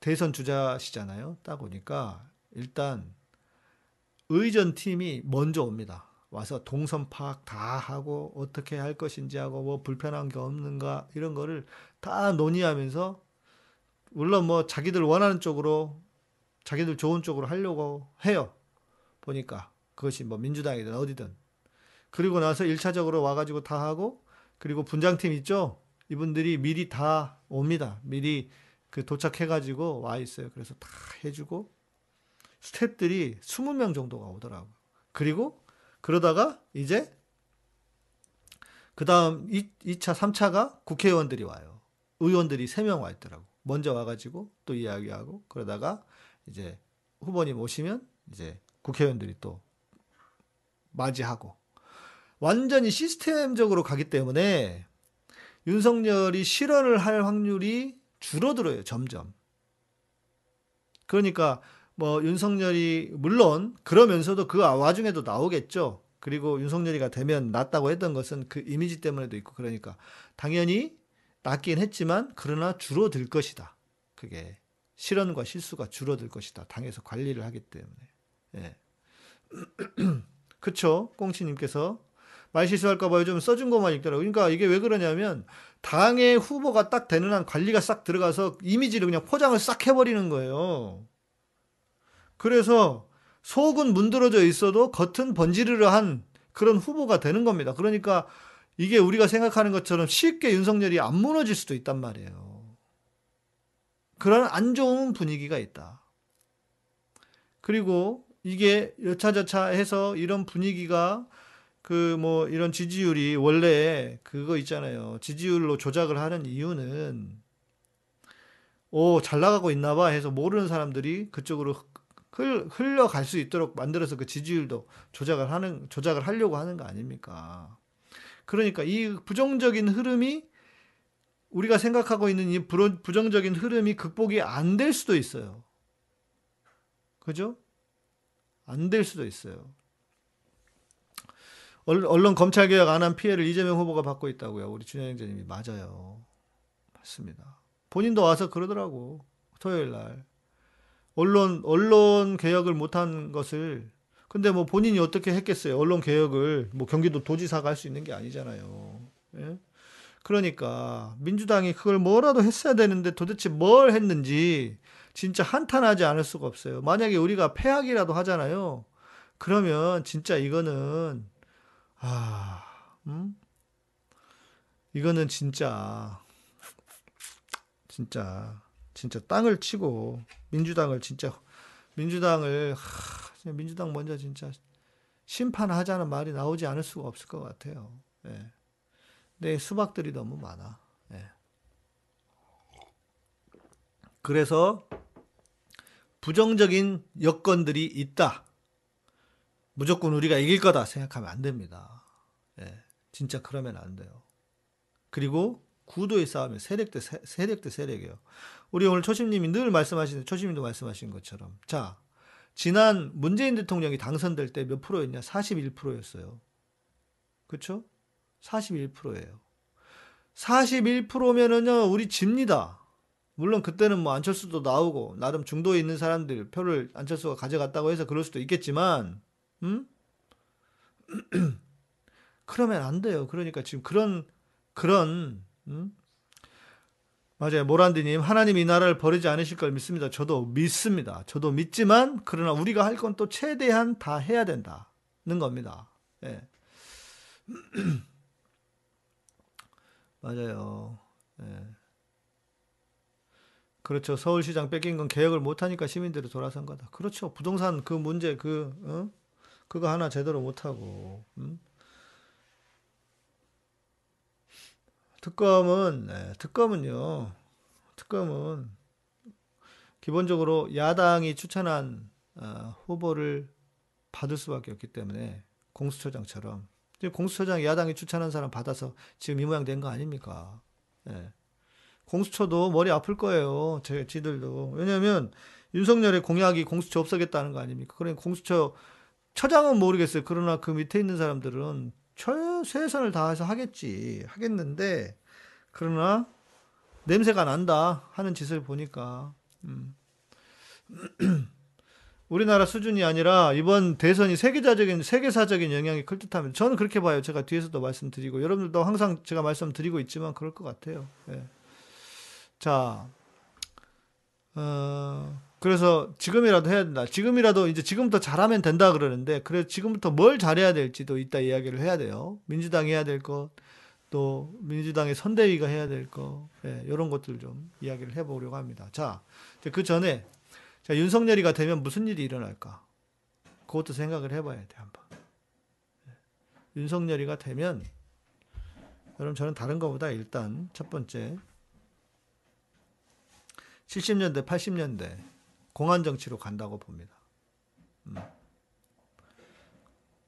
대선 주자시잖아요. 딱 보니까 일단 의전 팀이 먼저 옵니다. 와서 동선 파악 다 하고 어떻게 할 것인지 하고 뭐 불편한 게 없는가 이런 거를 다 논의하면서 물론 뭐 자기들 원하는 쪽으로 자기들 좋은 쪽으로 하려고 해요. 보니까 그것이 뭐 민주당이든 어디든 그리고 나서 1차적으로 와가지고 다 하고 그리고 분장팀 있죠? 이분들이 미리 다 옵니다. 미리 그 도착해가지고 와 있어요. 그래서 다 해주고 스탭들이 20명 정도가 오더라고요. 그리고 그러다가 이제 그 다음 2차, 3차가 국회의원들이 와요. 의원들이 3명 와 있더라고. 먼저 와가지고 또 이야기하고 그러다가 이제 후보님 오시면 이제 국회의원들이 또 맞이하고 완전히 시스템적으로 가기 때문에 윤석열이 실언을 할 확률이 줄어들어요, 점점. 그러니까 뭐 윤석열이 물론 그러면서도 그 와중에도 나오겠죠. 그리고 윤석열이가 되면 낫다고 했던 것은 그 이미지 때문에도 있고 그러니까 당연히 낫긴 했지만 그러나 줄어들 것이다. 그게 실언과 실수가 줄어들 것이다. 당에서 관리를 하기 때문에. 예. 그쵸? 꽁치님께서 말 실수할까봐 요즘 써준 것만 읽더라고요. 그러니까 이게 왜 그러냐면 당의 후보가 딱 되는 한 관리가 싹 들어가서 이미지를 그냥 포장을 싹 해버리는 거예요. 그래서 속은 문드러져 있어도 겉은 번지르르한 그런 후보가 되는 겁니다. 그러니까 이게 우리가 생각하는 것처럼 쉽게 윤석열이 안 무너질 수도 있단 말이에요. 그런 안 좋은 분위기가 있다. 그리고 이게 여차저차 해서 이런 분위기가 그 뭐 이런 지지율이 원래 그거 있잖아요. 지지율로 조작을 하는 이유는 오, 잘 나가고 있나 봐 해서 모르는 사람들이 그쪽으로 흘, 흘러갈 수 있도록 만들어서 그 지지율도 조작을 하는, 조작을 하려고 하는 거 아닙니까? 그러니까 이 부정적인 흐름이 우리가 생각하고 있는 이 부정적인 흐름이 극복이 안 될 수도 있어요. 그죠? 안 될 수도 있어요. 언론 검찰 개혁 안 한 피해를 이재명 후보가 받고 있다고요. 우리 준현 행자님이 맞아요. 맞습니다. 본인도 와서 그러더라고. 토요일 날. 언론 언론 개혁을 못한 것을 근데 뭐 본인이 어떻게 했겠어요? 언론 개혁을 뭐 경기도 도지사가 할 수 있는 게 아니잖아요. 예? 그러니까 민주당이 그걸 뭐라도 했어야 되는데 도대체 뭘 했는지 진짜 한탄하지 않을 수가 없어요. 만약에 우리가 패악이라도 하잖아요. 그러면 진짜 이거는 아, 음? 이거는 진짜 진짜 진짜 땅을 치고 민주당을 진짜 민주당을 하, 민주당 먼저 진짜 심판하자는 말이 나오지 않을 수가 없을 것 같아요. 예. 내 수박들이 너무 많아. 예. 그래서 부정적인 여건들이 있다. 무조건 우리가 이길 거다 생각하면 안 됩니다. 예. 진짜 그러면 안 돼요. 그리고 구도의 싸움이 세력 대 세력 대 세력이에요. 우리 오늘 초심님이 늘 말씀하시는 초심님도 말씀하신 것처럼 자 지난 문재인 대통령이 당선될 때 몇 프로였냐? 41%였어요. 그렇죠? 41%예요. 41%면은요, 우리 집니다. 물론 그때는 뭐 안철수도 나오고, 나름 중도에 있는 사람들 표를 안철수가 가져갔다고 해서 그럴 수도 있겠지만, 음? 그러면 안 돼요. 그러니까 지금 그런, 그런, 음? 맞아요. 모란디님, 하나님 이 나라를 버리지 않으실 걸 믿습니다. 저도 믿습니다. 저도 믿지만, 그러나 우리가 할 건 또 최대한 다 해야 된다는 겁니다. 예. 맞아요. 예. 그렇죠. 서울시장 뺏긴 건 개혁을 못하니까 시민들이 돌아선 거다. 그렇죠. 부동산 그 문제, 그, 어? 그거 하나 제대로 못하고, 음? 특검은, 네, 특검은요, 특검은 기본적으로 야당이 추천한 어, 후보를 받을 수밖에 없기 때문에 공수처장처럼 공수처장 야당이 추천한 사람 받아서 지금 이 모양 된 거 아닙니까? 예. 공수처도 머리 아플 거예요. 제 지들도 왜냐하면 윤석열의 공약이 공수처 없애겠다는 거 아닙니까? 그러니까 공수처 처장은 모르겠어요. 그러나 그 밑에 있는 사람들은 최선을 다해서 하겠지 하겠는데 그러나 냄새가 난다 하는 짓을 보니까 음. 우리나라 수준이 아니라 이번 대선이 세계사적인 세계사적인 영향이 클 듯합니다. 저는 그렇게 봐요. 제가 뒤에서도 말씀드리고 여러분들도 항상 제가 말씀드리고 있지만 그럴 것 같아요. 예. 자, 어, 그래서 지금이라도 해야 된다. 지금이라도 이제 지금부터 잘하면 된다 그러는데 그래 지금부터 뭘 잘해야 될지도 이따 이야기를 해야 돼요. 민주당이 해야 될 것, 또 민주당의 선대위가 해야 될 것, 예, 이런 것들 좀 이야기를 해보려고 합니다. 자, 그 전에 자, 윤석열이가 되면 무슨 일이 일어날까? 그것도 생각을 해봐야 돼, 한번. 윤석열이가 되면, 여러분, 저는 다른 것보다 일단 첫 번째, 70년대, 80년대, 공안 정치로 간다고 봅니다. 음.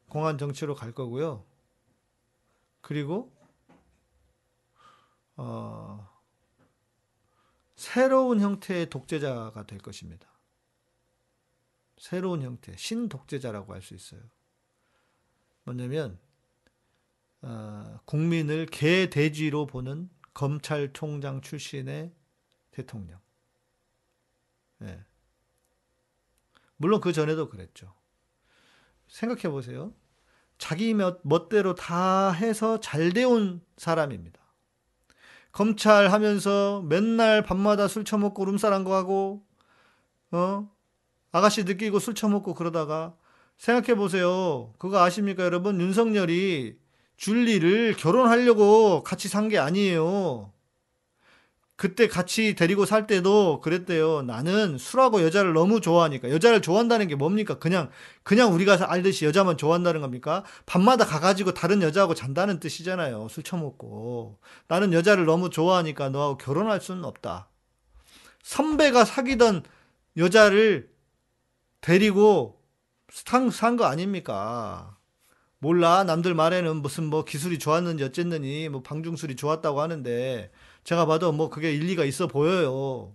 공안 정치로 갈 거고요. 그리고, 어, 새로운 형태의 독재자가 될 것입니다. 새로운 형태, 신독재자라고 할 수 있어요. 뭐냐면 어, 국민을 개돼지로 보는 검찰총장 출신의 대통령. 네. 물론 그 전에도 그랬죠. 생각해 보세요. 자기 멋대로 다 해서 잘 되온 사람입니다. 검찰 하면서 맨날 밤마다 술 처먹고 룸싸란 거 하고, 어? 아가씨 느끼고 술 처먹고 그러다가 생각해 보세요. 그거 아십니까, 여러분? 윤석열이 줄리를 결혼하려고 같이 산 게 아니에요. 그때 같이 데리고 살 때도 그랬대요. 나는 술하고 여자를 너무 좋아하니까. 여자를 좋아한다는 게 뭡니까? 그냥, 그냥 우리가 알듯이 여자만 좋아한다는 겁니까? 밤마다 가가지고 다른 여자하고 잔다는 뜻이잖아요. 술 처먹고. 나는 여자를 너무 좋아하니까 너하고 결혼할 수는 없다. 선배가 사귀던 여자를 데리고 산 거 아닙니까? 몰라. 남들 말에는 무슨 뭐 기술이 좋았는지 어쨌느니 뭐 방중술이 좋았다고 하는데 제가 봐도 뭐 그게 일리가 있어 보여요.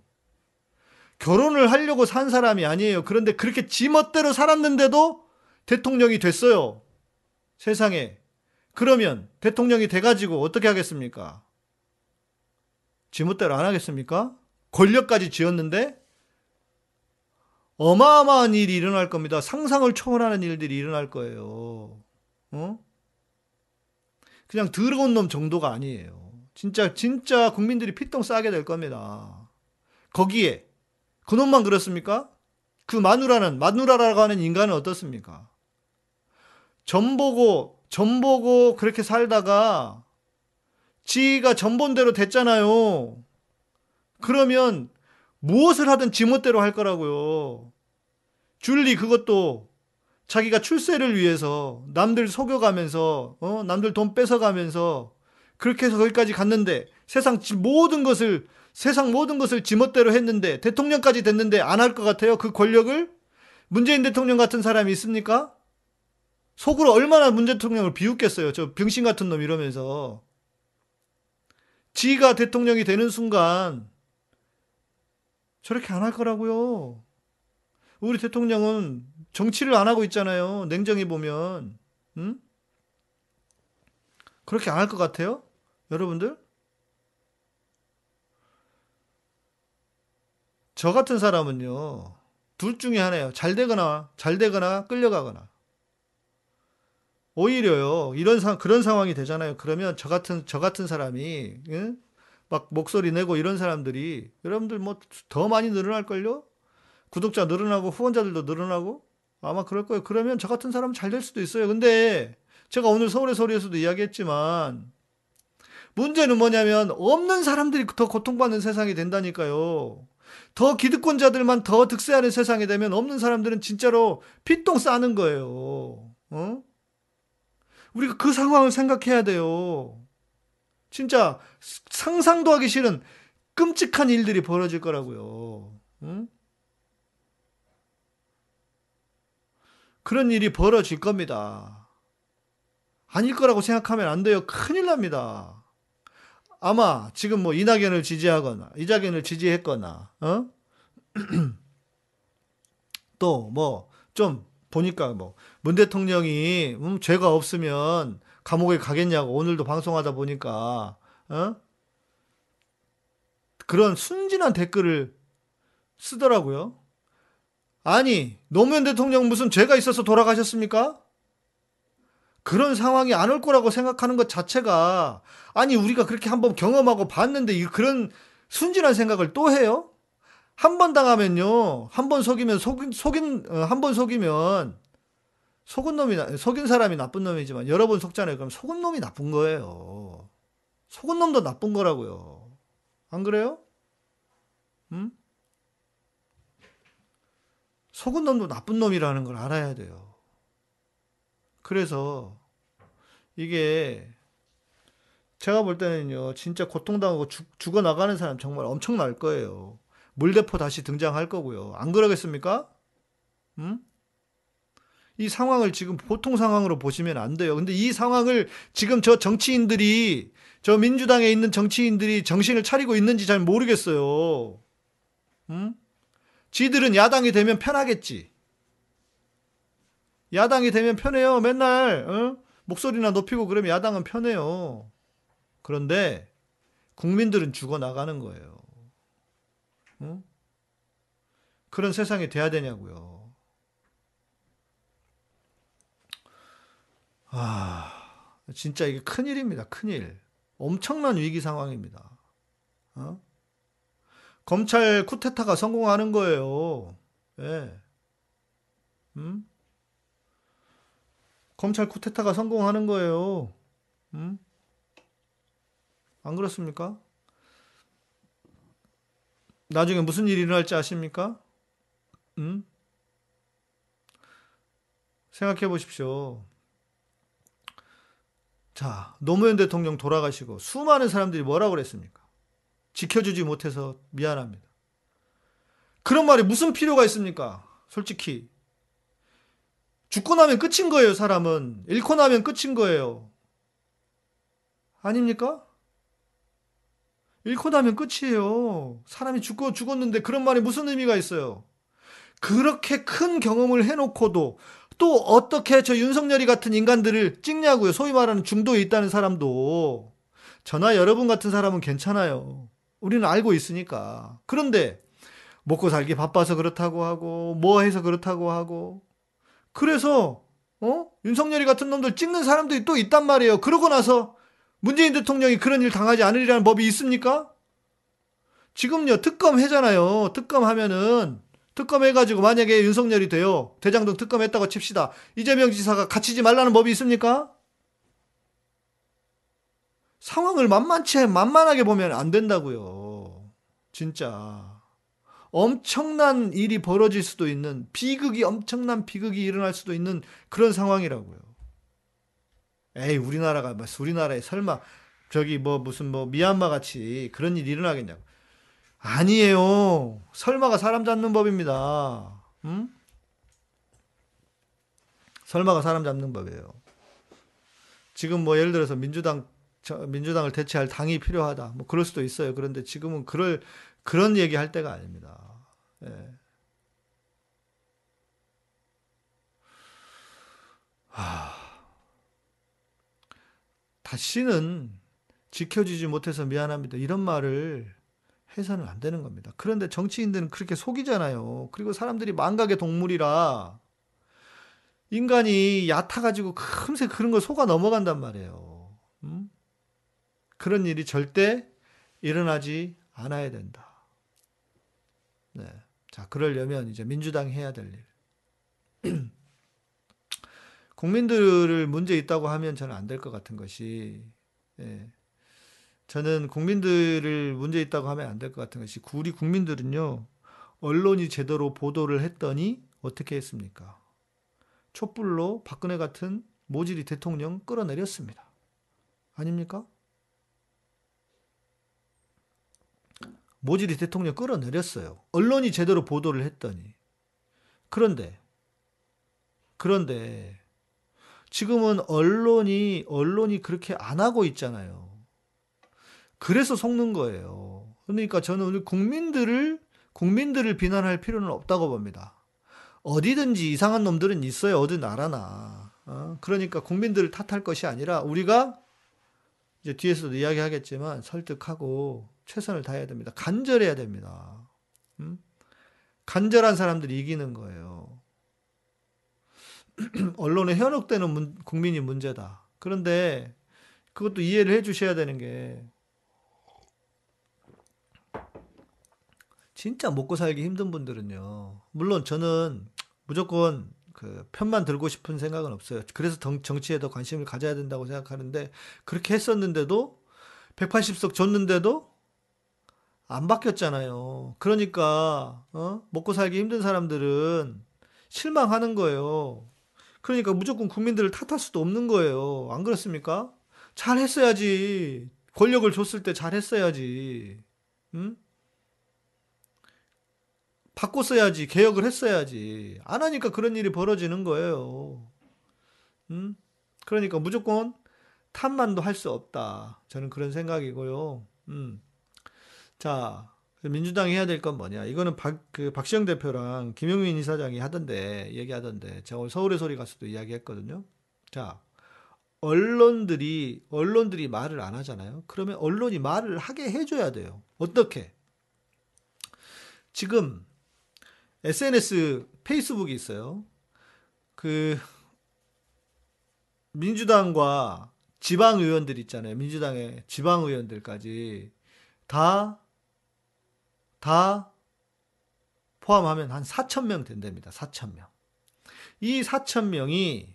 결혼을 하려고 산 사람이 아니에요. 그런데 그렇게 지멋대로 살았는데도 대통령이 됐어요. 세상에. 그러면 대통령이 돼가지고 어떻게 하겠습니까? 지멋대로 안 하겠습니까? 권력까지 쥐었는데 어마어마한 일이 일어날 겁니다. 상상을 초월하는 일들이 일어날 거예요. 어? 그냥 더러운 놈 정도가 아니에요. 진짜 진짜 국민들이 피똥 싸게 될 겁니다. 거기에 그놈만 그렇습니까? 그 마누라는 마누라라고 하는 인간은 어떻습니까? 전보고 전보고 그렇게 살다가 지가 전본대로 됐잖아요. 그러면 무엇을 하든 지멋대로 할 거라고요. 줄리 그것도 자기가 출세를 위해서 남들 속여가면서 어? 남들 돈 뺏어가면서 그렇게 해서 거기까지 갔는데 세상 모든 것을 세상 모든 것을 지멋대로 했는데 대통령까지 됐는데 안 할 것 같아요. 그 권력을 문재인 대통령 같은 사람이 있습니까? 속으로 얼마나 문 대통령을 비웃겠어요. 저 병신 같은 놈 이러면서 지가 대통령이 되는 순간 저렇게 안 할 거라고요. 우리 대통령은 정치를 안 하고 있잖아요. 냉정히 보면. 응? 그렇게 안 할 것 같아요? 여러분들? 저 같은 사람은요, 둘 중에 하나예요. 잘 되거나, 잘 되거나, 끌려가거나. 오히려요, 이런 상, 그런 상황이 되잖아요. 그러면 저 같은, 저 같은 사람이, 응? 막 목소리 내고 이런 사람들이, 여러분들 뭐 더 많이 늘어날걸요? 구독자 늘어나고 후원자들도 늘어나고 아마 그럴 거예요. 그러면 저 같은 사람은 잘 될 수도 있어요. 근데 제가 오늘 서울의 소리에서도 이야기했지만 문제는 뭐냐면 없는 사람들이 더 고통받는 세상이 된다니까요. 더 기득권자들만 더 득세하는 세상이 되면 없는 사람들은 진짜로 피똥 싸는 거예요. 어? 우리가 그 상황을 생각해야 돼요. 진짜 상상도 하기 싫은 끔찍한 일들이 벌어질 거라고요. 응? 그런 일이 벌어질 겁니다. 아닐 거라고 생각하면 안 돼요. 큰일 납니다. 아마 지금 뭐 이낙연을 지지하거나 이낙연을 지지했거나 어? 또 뭐 좀 보니까 뭐 문 대통령이 음, 죄가 없으면 감옥에 가겠냐고 오늘도 방송하다 보니까 어? 그런 순진한 댓글을 쓰더라고요. 아니 노무현 대통령 무슨 죄가 있어서 돌아가셨습니까? 그런 상황이 안 올 거라고 생각하는 것 자체가 아니 우리가 그렇게 한번 경험하고 봤는데 그런 순진한 생각을 또 해요? 한 번 당하면요. 한 번 속이면 속인 속인 어, 한번 속이면 속은 놈이 속인 사람이 나쁜 놈이지만 여러 번 속잖아요. 그럼 속은 놈이 나쁜 거예요. 속은 놈도 나쁜 거라고요. 안 그래요? 음? 속은 놈도 나쁜 놈이라는 걸 알아야 돼요. 그래서 이게 제가 볼 때는요, 진짜 고통당하고 죽, 죽어 나가는 사람 정말 엄청날 거예요. 물대포 다시 등장할 거고요. 안 그러겠습니까? 음? 이 상황을 지금 보통 상황으로 보시면 안 돼요. 근데 이 상황을 지금 저 정치인들이, 저 민주당에 있는 정치인들이 정신을 차리고 있는지 잘 모르겠어요. 음? 지들은 야당이 되면 편하겠지. 야당이 되면 편해요. 맨날 어? 목소리나 높이고 그러면 야당은 편해요. 그런데 국민들은 죽어 나가는 거예요. 어? 그런 세상이 돼야 되냐고요. 아, 진짜 이게 큰일입니다. 큰일. 엄청난 위기 상황입니다. 어? 검찰 쿠데타가 성공하는 거예요. 예. 음? 검찰 쿠데타가 성공하는 거예요. 음? 안 그렇습니까? 나중에 무슨 일이 일어날지 아십니까? 음? 생각해 보십시오. 자, 노무현 대통령 돌아가시고 수많은 사람들이 뭐라고 그랬습니까? 지켜주지 못해서 미안합니다. 그런 말이 무슨 필요가 있습니까? 솔직히. 죽고 나면 끝인 거예요, 사람은. 잃고 나면 끝인 거예요. 아닙니까? 잃고 나면 끝이에요. 사람이 죽고 죽었는데 그런 말이 무슨 의미가 있어요? 그렇게 큰 경험을 해놓고도 또 어떻게 저 윤석열이 같은 인간들을 찍냐고요. 소위 말하는 중도에 있다는 사람도. 저나 여러분 같은 사람은 괜찮아요. 우리는 알고 있으니까. 그런데 먹고 살기 바빠서 그렇다고 하고 뭐 해서 그렇다고 하고 그래서 어? 윤석열이 같은 놈들 찍는 사람들이 또 있단 말이에요. 그러고 나서 문재인 대통령이 그런 일 당하지 않으리라는 법이 있습니까? 지금요 특검 해잖아요. 특검 하면은 특검 해가지고 만약에 윤석열이 돼요. 대장동 특검 했다고 칩시다. 이재명 지사가 갇히지 말라는 법이 있습니까? 상황을 만만치 만만하게 보면 안 된다고요. 진짜. 엄청난 일이 벌어질 수도 있는 비극이 엄청난 비극이 일어날 수도 있는 그런 상황이라고요. 에이 우리나라가 뭐 우리나라에 설마 저기 뭐 무슨 뭐 미얀마 같이 그런 일이 일어나겠냐고. 아니에요. 설마가 사람 잡는 법입니다. 음? 설마가 사람 잡는 법이에요. 지금 뭐 예를 들어서 민주당 민주당을 대체할 당이 필요하다. 뭐 그럴 수도 있어요. 그런데 지금은 그럴 그런 얘기 할 때가 아닙니다. 예. 하... 다시는 지켜주지 못해서 미안합니다. 이런 말을 해서는 안 되는 겁니다. 그런데 정치인들은 그렇게 속이잖아요. 그리고 사람들이 망각의 동물이라 인간이 얕아가지고 금세 그런 걸 속아 넘어간단 말이에요. 음? 그런 일이 절대 일어나지 않아야 된다. 네. 자, 그러려면 이제 민주당이 해야 될 일. 국민들을 문제 있다고 하면 저는 안 될 것 같은 것이, 예. 저는 국민들을 문제 있다고 하면 안 될 것 같은 것이, 우리 국민들은요, 언론이 제대로 보도를 했더니 어떻게 했습니까? 촛불로 박근혜 같은 모질이 대통령 끌어내렸습니다. 아닙니까? 모질이 대통령 끌어내렸어요. 언론이 제대로 보도를 했더니. 그런데, 그런데, 지금은 언론이, 언론이 그렇게 안 하고 있잖아요. 그래서 속는 거예요. 그러니까 저는 우리 국민들을, 국민들을 비난할 필요는 없다고 봅니다. 어디든지 이상한 놈들은 있어요. 어디 나라나. 어? 그러니까 국민들을 탓할 것이 아니라 우리가 이제 뒤에서도 이야기하겠지만 설득하고 최선을 다해야 됩니다. 간절해야 됩니다. 음? 간절한 사람들이 이기는 거예요. 언론에 현혹되는 문, 국민이 문제다. 그런데 그것도 이해를 해 주셔야 되는 게 진짜 먹고 살기 힘든 분들은요. 물론 저는 무조건 그 편만 들고 싶은 생각은 없어요. 그래서 정치에 더 관심을 가져야 된다고 생각하는데 그렇게 했었는데도 180석 줬는데도 안 바뀌었잖아요. 그러니까 어? 먹고 살기 힘든 사람들은 실망하는 거예요. 그러니까 무조건 국민들을 탓할 수도 없는 거예요. 안 그렇습니까? 잘 했어야지. 권력을 줬을 때 잘 했어야지. 응? 바꿨어야지. 개혁을 했어야지. 안 하니까 그런 일이 벌어지는 거예요. 응? 그러니까 무조건 탓만도 할 수 없다. 저는 그런 생각이고요. 음. 자, 민주당이 해야 될 건 뭐냐? 이거는 박, 그 박시영 대표랑 김용민 이사장이 하던데, 얘기하던데, 제가 오늘 서울의 소리 가서도 이야기 했거든요. 자, 언론들이, 언론들이 말을 안 하잖아요. 그러면 언론이 말을 하게 해줘야 돼요. 어떻게? 지금 SNS, 페이스북이 있어요. 그, 민주당과 지방 의원들 있잖아요. 민주당의 지방 의원들까지 다, 다 포함하면 한 4천 명 된답니다. 4천 명. 이 4천 명이,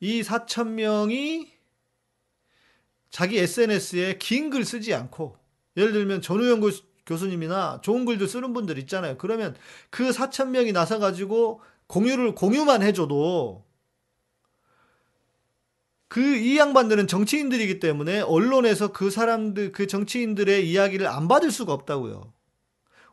이 4천 명이 자기 SNS에 긴 글 쓰지 않고, 예를 들면 전우영 교수님이나 좋은 글도 쓰는 분들 있잖아요. 그러면 그 4천 명이 나서 가지고 공유를, 공유만 해줘도 그 이 양반들은 정치인들이기 때문에 언론에서 그 사람들 그 정치인들의 이야기를 안 받을 수가 없다고요.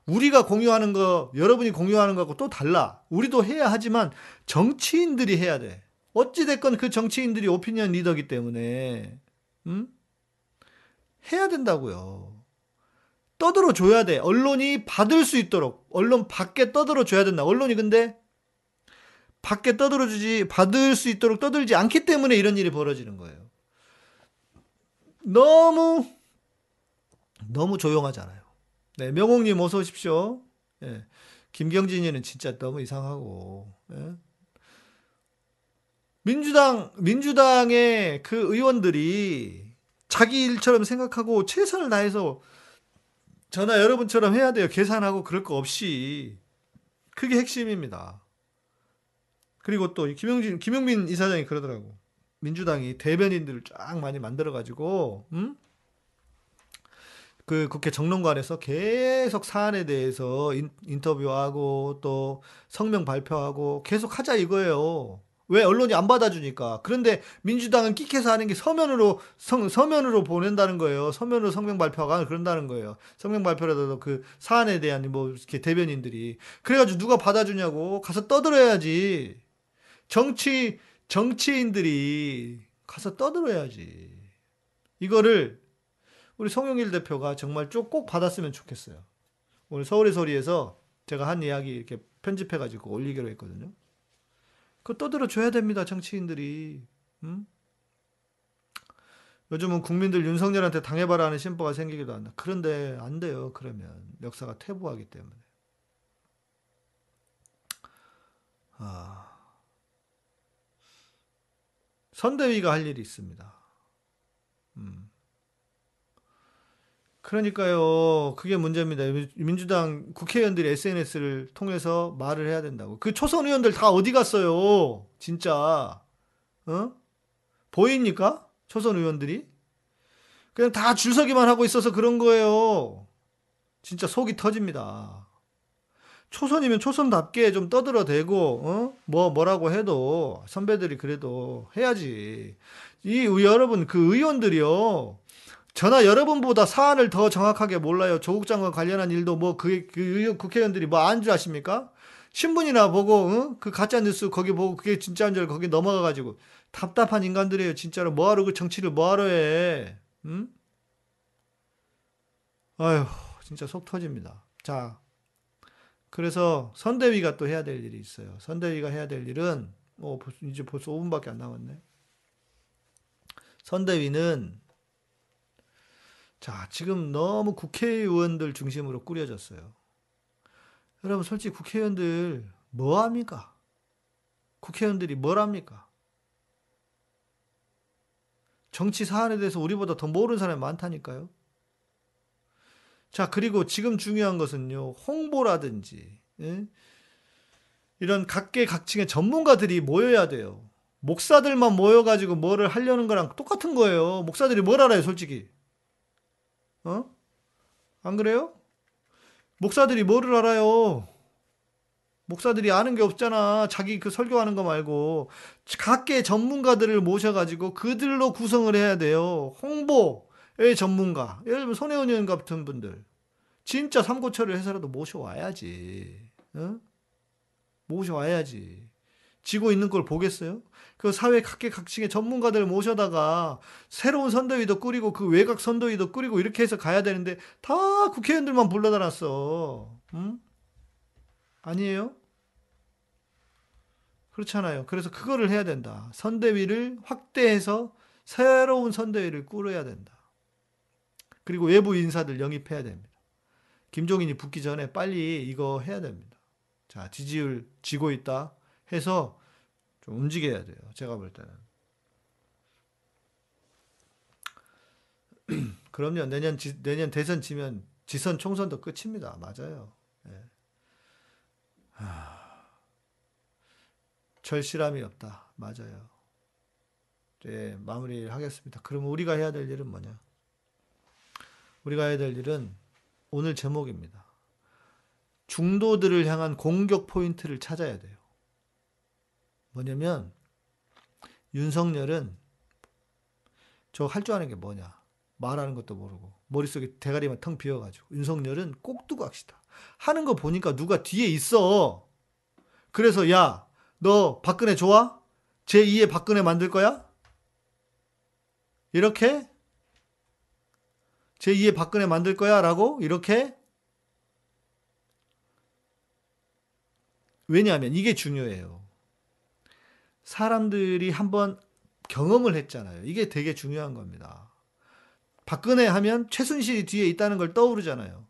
우리가 공유하는 거 여러분이 공유하는 거하고 또 달라. 우리도 해야 하지만 정치인들이 해야 돼. 어찌 됐건 그 정치인들이 오피니언 리더기 때문에 음? 해야 된다고요. 떠들어 줘야 돼. 언론이 받을 수 있도록 언론 밖에 떠들어 줘야 된다. 언론이 근데 밖에 떠들어 주지 받을 수 있도록 떠들지 않기 때문에 이런 일이 벌어지는 거예요. 너무 너무 조용하잖아요. 네, 명옥님 어서 오십시오. 예, 김경진이는 진짜 너무 이상하고 예. 민주당 민주당의 그 의원들이 자기 일처럼 생각하고 최선을 다해서 전화 여러분처럼 해야 돼요. 계산하고 그럴 거 없이 그게 핵심입니다. 그리고 또 김영진, 김영민 이사장이 그러더라고. 민주당이 대변인들을 쫙 많이 만들어 가지고, 음? 그 국회 정론관에서 계속 사안에 대해서 인, 인터뷰하고 또 성명 발표하고 계속 하자 이거예요. 왜 언론이 안 받아주니까. 그런데 민주당은 끽해서 하는 게 서면으로 성, 서면으로 보낸다는 거예요. 서면으로 성명 발표가 그런다는 거예요. 성명 발표라도 그 사안에 대한 뭐 이렇게 대변인들이 그래가지고 누가 받아주냐고 가서 떠들어야지. 정치, 정치인들이 가서 떠들어야지. 이거를 우리 송영일 대표가 정말 쭉 꼭 받았으면 좋겠어요. 오늘 서울의 소리에서 제가 한 이야기 이렇게 편집해가지고 올리기로 했거든요. 그거 떠들어 줘야 됩니다, 정치인들이. 음? 요즘은 국민들 윤석열한테 당해봐라 하는 심보가 생기기도 한다. 그런데 안 돼요. 그러면 역사가 퇴보하기 때문에. 아. 선대위가 할 일이 있습니다. 음. 그러니까요. 그게 문제입니다. 민주당 국회의원들이 SNS를 통해서 말을 해야 된다고. 그 초선 의원들 다 어디 갔어요? 진짜. 어? 보입니까? 초선 의원들이? 그냥 다 줄서기만 하고 있어서 그런 거예요. 진짜 속이 터집니다. 초선이면 초선답게 좀 떠들어대고, 어? 뭐, 뭐라고 해도, 선배들이 그래도 해야지. 이, 여러분, 그 의원들이요. 저나 여러분보다 사안을 더 정확하게 몰라요. 조국 장관 관련한 일도 뭐, 그, 그 국회의원들이 뭐 안 줄 아십니까? 신문이나 보고, 어? 그 가짜 뉴스 거기 보고 그게 진짜인 줄 거기 넘어가 가지고. 답답한 인간들이에요. 진짜로. 뭐하러 그 정치를 뭐하러 해. 응? 아휴, 진짜 속 터집니다. 자, 그래서 선대위가 또 해야 될 일이 있어요. 선대위가 해야 될 일은 뭐 이제 벌써 5분밖에 안 남았네. 선대위는 자, 지금 너무 국회의원들 중심으로 꾸려졌어요. 여러분 솔직히 국회의원들 뭐 합니까? 국회의원들이 뭘 합니까? 정치 사안에 대해서 우리보다 더 모르는 사람이 많다니까요. 자, 그리고 지금 중요한 것은요, 홍보라든지, 예? 이런 각계각층의 전문가들이 모여야 돼요. 목사들만 모여가지고 뭐를 하려는 거랑 똑같은 거예요. 목사들이 뭘 알아요, 솔직히? 어? 안 그래요? 목사들이 뭐를 알아요? 목사들이 아는 게 없잖아. 자기 그 설교하는 거 말고. 각계 전문가들을 모셔가지고 그들로 구성을 해야 돼요. 홍보의 전문가. 예를 들면 손혜원 의원 같은 분들. 진짜 삼고초를 해서라도 모셔와야지. 어? 모셔와야지. 지고 있는 걸 보겠어요? 그 사회 각계각층의 전문가들 모셔다가 새로운 선도위도 꾸리고 그 외곽 선도위도 꾸리고 이렇게 해서 가야 되는데 다 국회의원들만 불러다 놨어. 응? 아니에요? 그렇잖아요. 그래서 그거를 해야 된다. 선대위를 확대해서 새로운 선대위를 꾸려야 된다. 그리고 외부 인사들 영입해야 됩니다. 김종인이 붙기 전에 빨리 이거 해야 됩니다. 자, 지지율 지고 있다 해서 좀 움직여야 돼요. 제가 볼 때는. 그럼요. 내년 지, 내년 대선 지면 지선 총선도 끝입니다. 맞아요. 예. 하... 절실함이 없다. 맞아요. 네, 마무리를 하겠습니다. 그러면 우리가 해야 될 일은 뭐냐? 우리가 해야 될 일은 오늘 제목입니다. 중도들을 향한 공격 포인트를 찾아야 돼요. 뭐냐면 윤석열은 저 할 줄 아는 게 뭐냐? 말하는 것도 모르고 머릿속에 대가리만 텅 비어가지고 윤석열은 꼭두각시다. 하는 거 보니까 누가 뒤에 있어. 그래서 야 너 박근혜 좋아? 제2의 박근혜 만들 거야? 이렇게? 제2의 박근혜 만들 거야? 라고? 이렇게? 왜냐하면 이게 중요해요. 사람들이 한번 경험을 했잖아요. 이게 되게 중요한 겁니다. 박근혜 하면 최순실이 뒤에 있다는 걸 떠오르잖아요.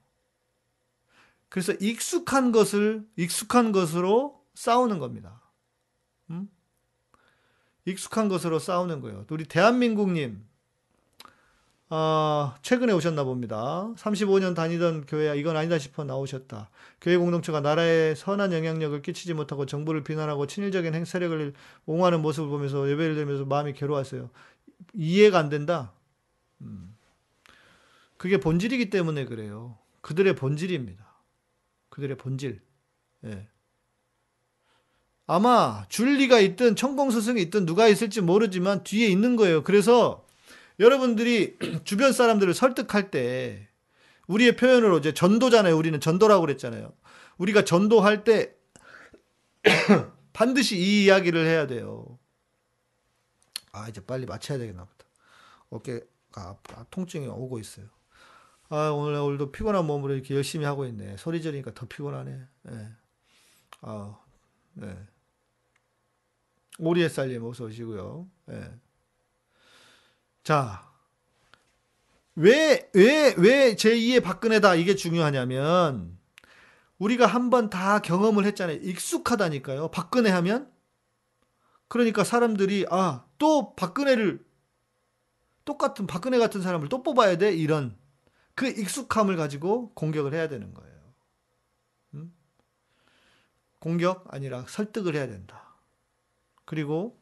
그래서 익숙한 것을 익숙한 것으로 싸우는 겁니다. 음? 익숙한 것으로 싸우는 거예요. 우리 대한민국님, 아, 최근에 오셨나 봅니다. 35년 다니던 교회야 이건 아니다 싶어 나오셨다. 교회 공동체가 나라에 선한 영향력을 끼치지 못하고 정부를 비난하고 친일적인 행세력을 옹호하는 모습을 보면서 예배를 드리면서 마음이 괴로웠어요. 이해가 안 된다. 음. 그게 본질이기 때문에 그래요. 그들의 본질입니다. 그들의 본질. 예. 아마 줄리가 있든 천공스승이 있든 누가 있을지 모르지만 뒤에 있는 거예요. 그래서 여러분들이 주변 사람들을 설득할 때 우리의 표현으로 이제 전도잖아요. 우리는 전도라고 그랬잖아요. 우리가 전도할 때 반드시 이 이야기를 해야 돼요. 아, 이제 빨리 마쳐야 되겠나 보다. 어깨가 아파, 통증이 오고 있어요. 아, 오늘, 오늘도 피곤한 몸으로 이렇게 열심히 하고 있네. 소리 지르니까 더 피곤하네. 네. 아, 네. 오리에 살님 어서 오시고요. 예. 자, 왜, 왜, 왜 제2의 박근혜다 이게 중요하냐면 우리가 한 번 다 경험을 했잖아요. 익숙하다니까요. 박근혜 하면 그러니까 사람들이 아, 또 박근혜를 똑같은 박근혜 같은 사람을 또 뽑아야 돼 이런 그 익숙함을 가지고 공격을 해야 되는 거예요. 음? 공격 아니라 설득을 해야 된다. 그리고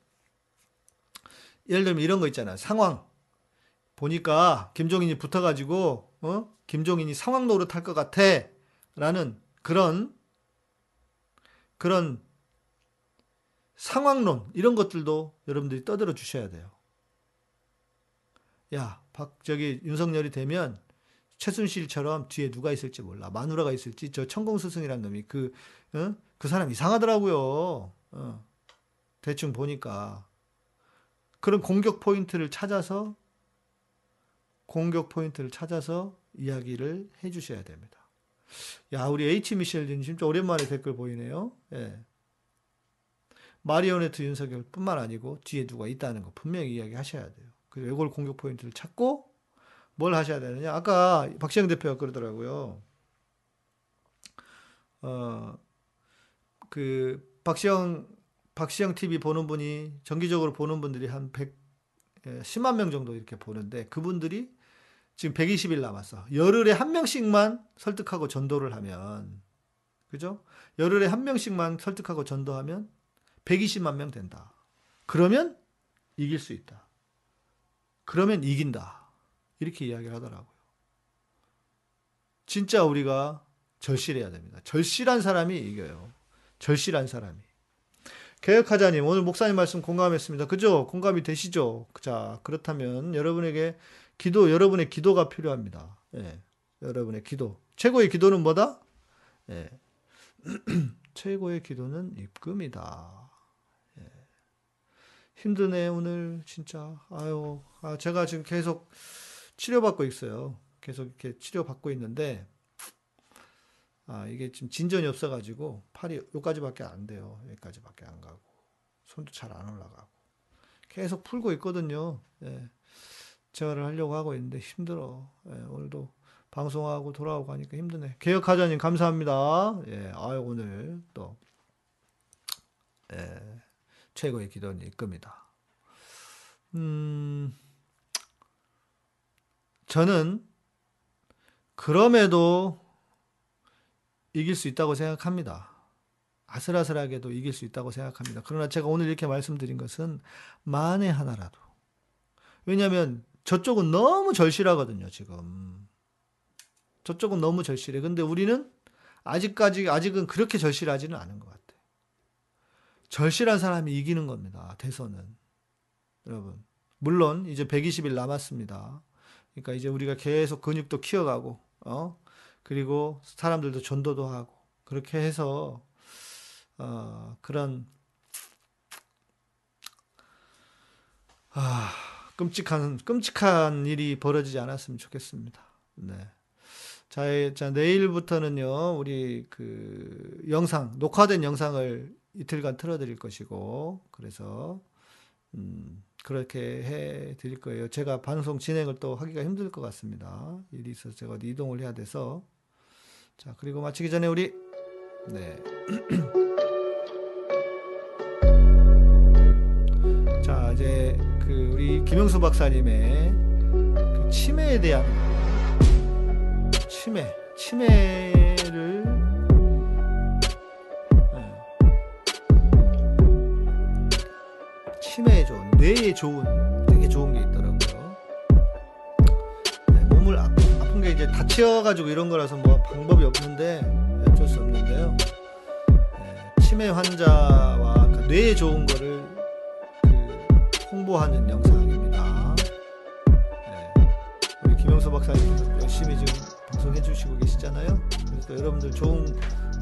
예를 들면 이런 거 있잖아요. 상황 보니까 김종인이 붙어가지고 어? 김종인이 상황 노릇할 것 같아 라는 그런 그런 상황론 이런 것들도 여러분들이 떠들어 주셔야 돼요. 야, 박 저기 윤석열이 되면 최순실처럼 뒤에 누가 있을지 몰라. 마누라가 있을지 저 천공스승이란 놈이 그, 어? 그 사람 이상하더라고요. 어. 대충 보니까 그런 공격 포인트를 찾아서 공격 포인트를 찾아서 이야기를 해 주셔야 됩니다. 야, 우리 H 미셸님 진짜 오랜만에 댓글 보이네요. 예. 마리오네트 윤석열 뿐만 아니고 뒤에 누가 있다는 거 분명히 이야기하셔야 돼요. 그 이걸 공격 포인트를 찾고 뭘 하셔야 되느냐? 아까 박시영 대표가 그러더라고요. 어, 그 박시영 박시영 TV 보는 분이 정기적으로 보는 분들이 한 100, 10만 예, 명 정도 이렇게 보는데 그분들이 지금 120일 남았어. 열흘에 한 명씩만 설득하고 전도를 하면 그죠? 열흘에 한 명씩만 설득하고 전도하면 120만 명 된다. 그러면 이길 수 있다. 그러면 이긴다. 이렇게 이야기를 하더라고요. 진짜 우리가 절실해야 됩니다. 절실한 사람이 이겨요. 절실한 사람이. 개혁하자님, 오늘 목사님 말씀 공감했습니다. 그죠? 공감이 되시죠? 자, 그렇다면 여러분에게 기도, 여러분의 기도가 필요합니다. 예, 여러분의 기도. 최고의 기도는 뭐다? 예. 최고의 기도는 입금이다. 예. 힘드네, 오늘, 진짜. 아유, 아, 제가 지금 계속 치료받고 있어요. 계속 이렇게 치료받고 있는데, 아, 이게 지금 진전이 없어가지고, 팔이 여기까지밖에 안 돼요. 여기까지밖에 안 가고. 손도 잘 안 올라가고. 계속 풀고 있거든요. 예. 재활을 하려고 하고 있는데 힘들어. 예, 오늘도 방송하고 돌아오고 하니까 힘드네. 개혁하자님 감사합니다. 예, 아유 오늘 또 예, 최고의 기도는 이겁니다. 음, 저는 그럼에도 이길 수 있다고 생각합니다. 아슬아슬하게도 이길 수 있다고 생각합니다. 그러나 제가 오늘 이렇게 말씀드린 것은 만에 하나라도. 왜냐하면 저쪽은 너무 절실하거든요, 지금. 저쪽은 너무 절실해. 근데 우리는 아직까지, 아직은 그렇게 절실하지는 않은 것 같아요. 절실한 사람이 이기는 겁니다, 대선은. 여러분. 물론, 이제 120일 남았습니다. 그러니까 이제 우리가 계속 근육도 키워가고, 어? 그리고 사람들도 전도도 하고, 그렇게 해서, 어, 그런, 아, 끔찍한 끔찍한 일이 벌어지지 않았으면 좋겠습니다. 네. 자, 자 내일부터는요 우리 그 영상 녹화된 영상을 이틀간 틀어드릴 것이고 그래서 음, 그렇게 해 드릴 거예요. 제가 방송 진행을 또 하기가 힘들 것 같습니다. 일이 있어서 제가 이동을 해야 돼서 자 그리고 마치기 전에 우리 네. 자 이제 그 우리 김영수 박사님의 그 치매에 대한 치매, 치매를 네. 치매에 좋은 뇌에 좋은 되게 좋은 게 있더라고요. 네, 몸을 아, 아픈 게 이제 다쳐가지고 이런 거라서 뭐 방법이 없는데 어쩔 수 없는데요. 네, 치매 환자와 그 뇌에 좋은 거를 홍보하는 영상입니다. 네. 우리 김영수 박사님 열심히 지금 방송해 주시고 계시잖아요. 그래서 여러분들 좋은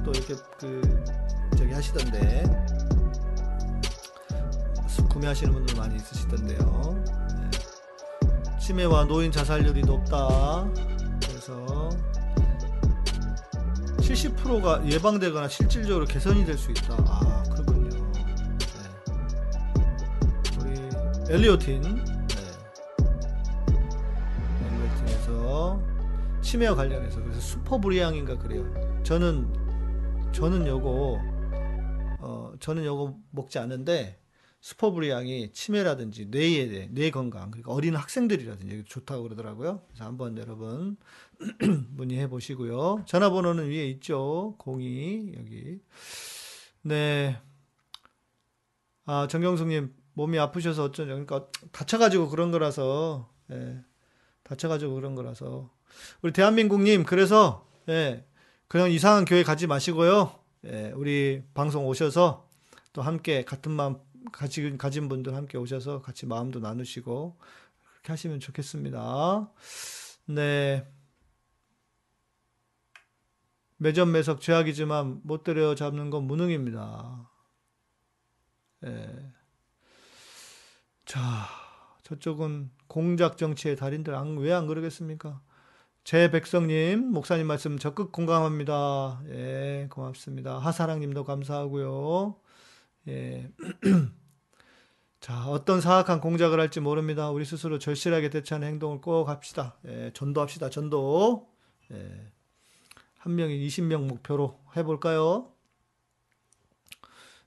또 이렇게 그 저기 하시던데 구매하시는 분들 많이 있으시던데요. 네. 치매와 노인 자살률이 높다. 그래서 70%가 예방되거나 실질적으로 개선이 될 수 있다. 아, 엘리오틴 네. 엘리오틴에서 치매와 관련해서 그래서 슈퍼브리앙인가 그래요. 저는 저는 요거 어 저는 요거 먹지 않는데 슈퍼브리앙이 치매라든지 뇌에 대해 뇌 건강 그러니까 어린 학생들이라든지 좋다고 그러더라고요. 그래서 한번 여러분 문의해 보시고요. 전화번호는 위에 있죠. 02 여기. 네. 아 정경숙님 몸이 아프셔서 어쩌죠? 그러니까 다쳐가지고 그런 거라서 예, 다쳐가지고 그런 거라서 우리 대한민국님 그래서 예, 그냥 이상한 교회 가지 마시고요. 예, 우리 방송 오셔서 또 함께 같은 마음 가진, 가진 분들 함께 오셔서 같이 마음도 나누시고 그렇게 하시면 좋겠습니다. 네. 매점 매석 죄악이지만 못 때려 잡는 건 무능입니다. 예. 자, 저쪽은 공작 정치의 달인들 왜안 그러겠습니까? 제 백성님, 목사님 말씀 적극 공감합니다. 예, 고맙습니다. 하사랑님도 감사하고요. 예. 자, 어떤 사악한 공작을 할지 모릅니다. 우리 스스로 절실하게 대처하는 행동을 꼭 합시다. 예, 전도합시다. 전도. 예. 한 명이 20명 목표로 해볼까요?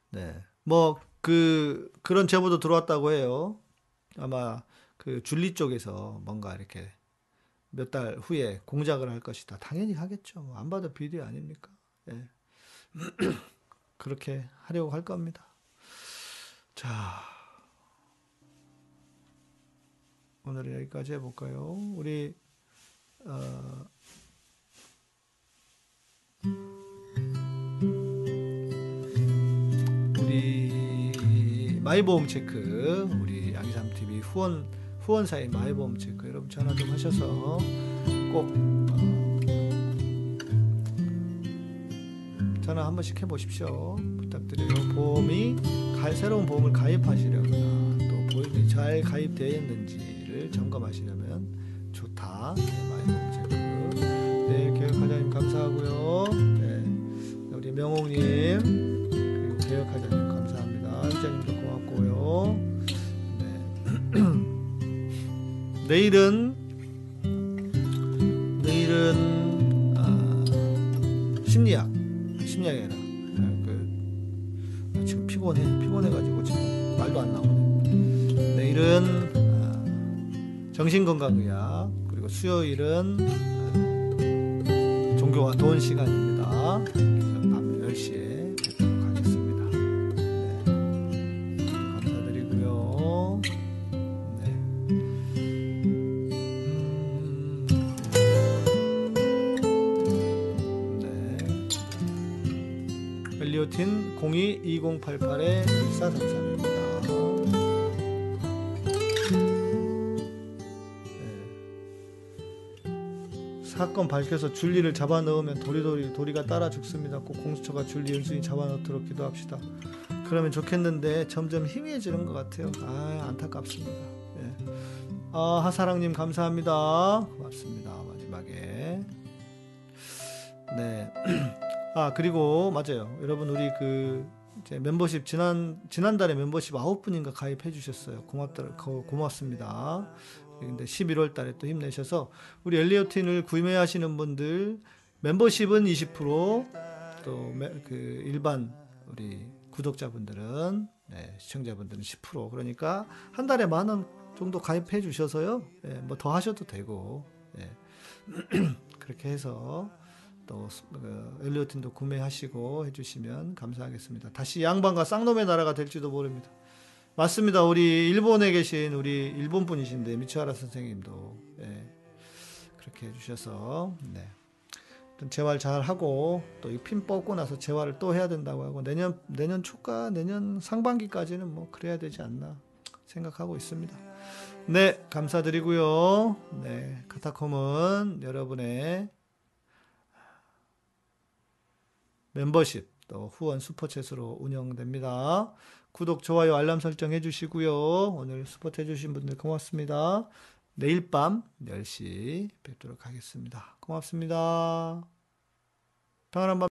네. 뭐, 그, 그런 제보도 들어왔다고 해요. 아마 그 줄리 쪽에서 뭔가 이렇게 몇 달 후에 공작을 할 것이다. 당연히 하겠죠. 뭐안 봐도 비디오 아닙니까? 예. 그렇게 하려고 할 겁니다. 자, 오늘은 여기까지 해볼까요? 우리, 어, 우리 마이보험 체크, 우리 양이삼 TV 후원 후원사의 마이보험 체크 여러분 전화 좀 하셔서 꼭 어, 전화 한 번씩 해보십시오. 부탁드려요. 보험이 가, 새로운 보험을 가입하시려거나 또 보험이 잘 가입되어 있는지를 점검하시려면 좋다. 네, 마이보험 체크. 네, 교육과장님 감사하고요. 네, 우리 명옥님 그리고 교육과장님. 고맙고요. 네. 내일은 내일은 아, 심리학 심리학이 아니라 아, 그 아, 지금 피곤해 피곤해가지고 지금 말도 안 나오네. 내일은 아, 정신건강의학 그리고 수요일은 아, 종교와 돈 시간입니다. 밤 10시에 음, 네. 엘리오틴 02-2088에 1433입니다. 사건 밝혀서 줄리를 잡아 넣으면 도리도리 도리가 따라 죽습니다. 꼭 공수처가 줄리 은순이 잡아 넣도록 기도합시다. 그러면 좋겠는데 점점 희미해지는 것 같아요. 아 안타깝습니다. 예. 아 하사랑님 감사합니다. 고맙습니다. 마지막에 네. 아 그리고 맞아요. 여러분 우리 그 멤버십 지난 지난달에 멤버십 아홉 분인가 가입해 주셨어요. 고맙다 고, 고맙습니다. 근데 11월 달에 또 힘내셔서 우리 엘리오틴을 구매하시는 분들 멤버십은 20%또 그 일반 우리 구독자분들은 네, 시청자분들은 10% 그러니까 한 달에 만 원 정도 가입해 주셔서요. 네, 뭐더 하셔도 되고 네. 그렇게 해서 또 그, 엘리오틴도 구매하시고 해주시면 감사하겠습니다. 다시 양반과 쌍놈의 나라가 될지도 모릅니다. 맞습니다. 우리 일본에 계신 우리 일본 분이신데 미츠하라 선생님도 예, 그렇게 해주셔서 네. 재활 잘 하고 또 이 핀 뽑고 나서 재활을 또 해야 된다고 하고 내년 내년 초과 내년 상반기까지는 뭐 그래야 되지 않나 생각하고 있습니다. 네 감사드리고요. 네 카타콤은 여러분의 멤버십 또 후원 슈퍼챗으로 운영됩니다. 구독, 좋아요, 알람 설정 해주시고요. 오늘 스포트 해주신 분들 고맙습니다. 내일 밤 10시 뵙도록 하겠습니다. 고맙습니다. 평안한 밤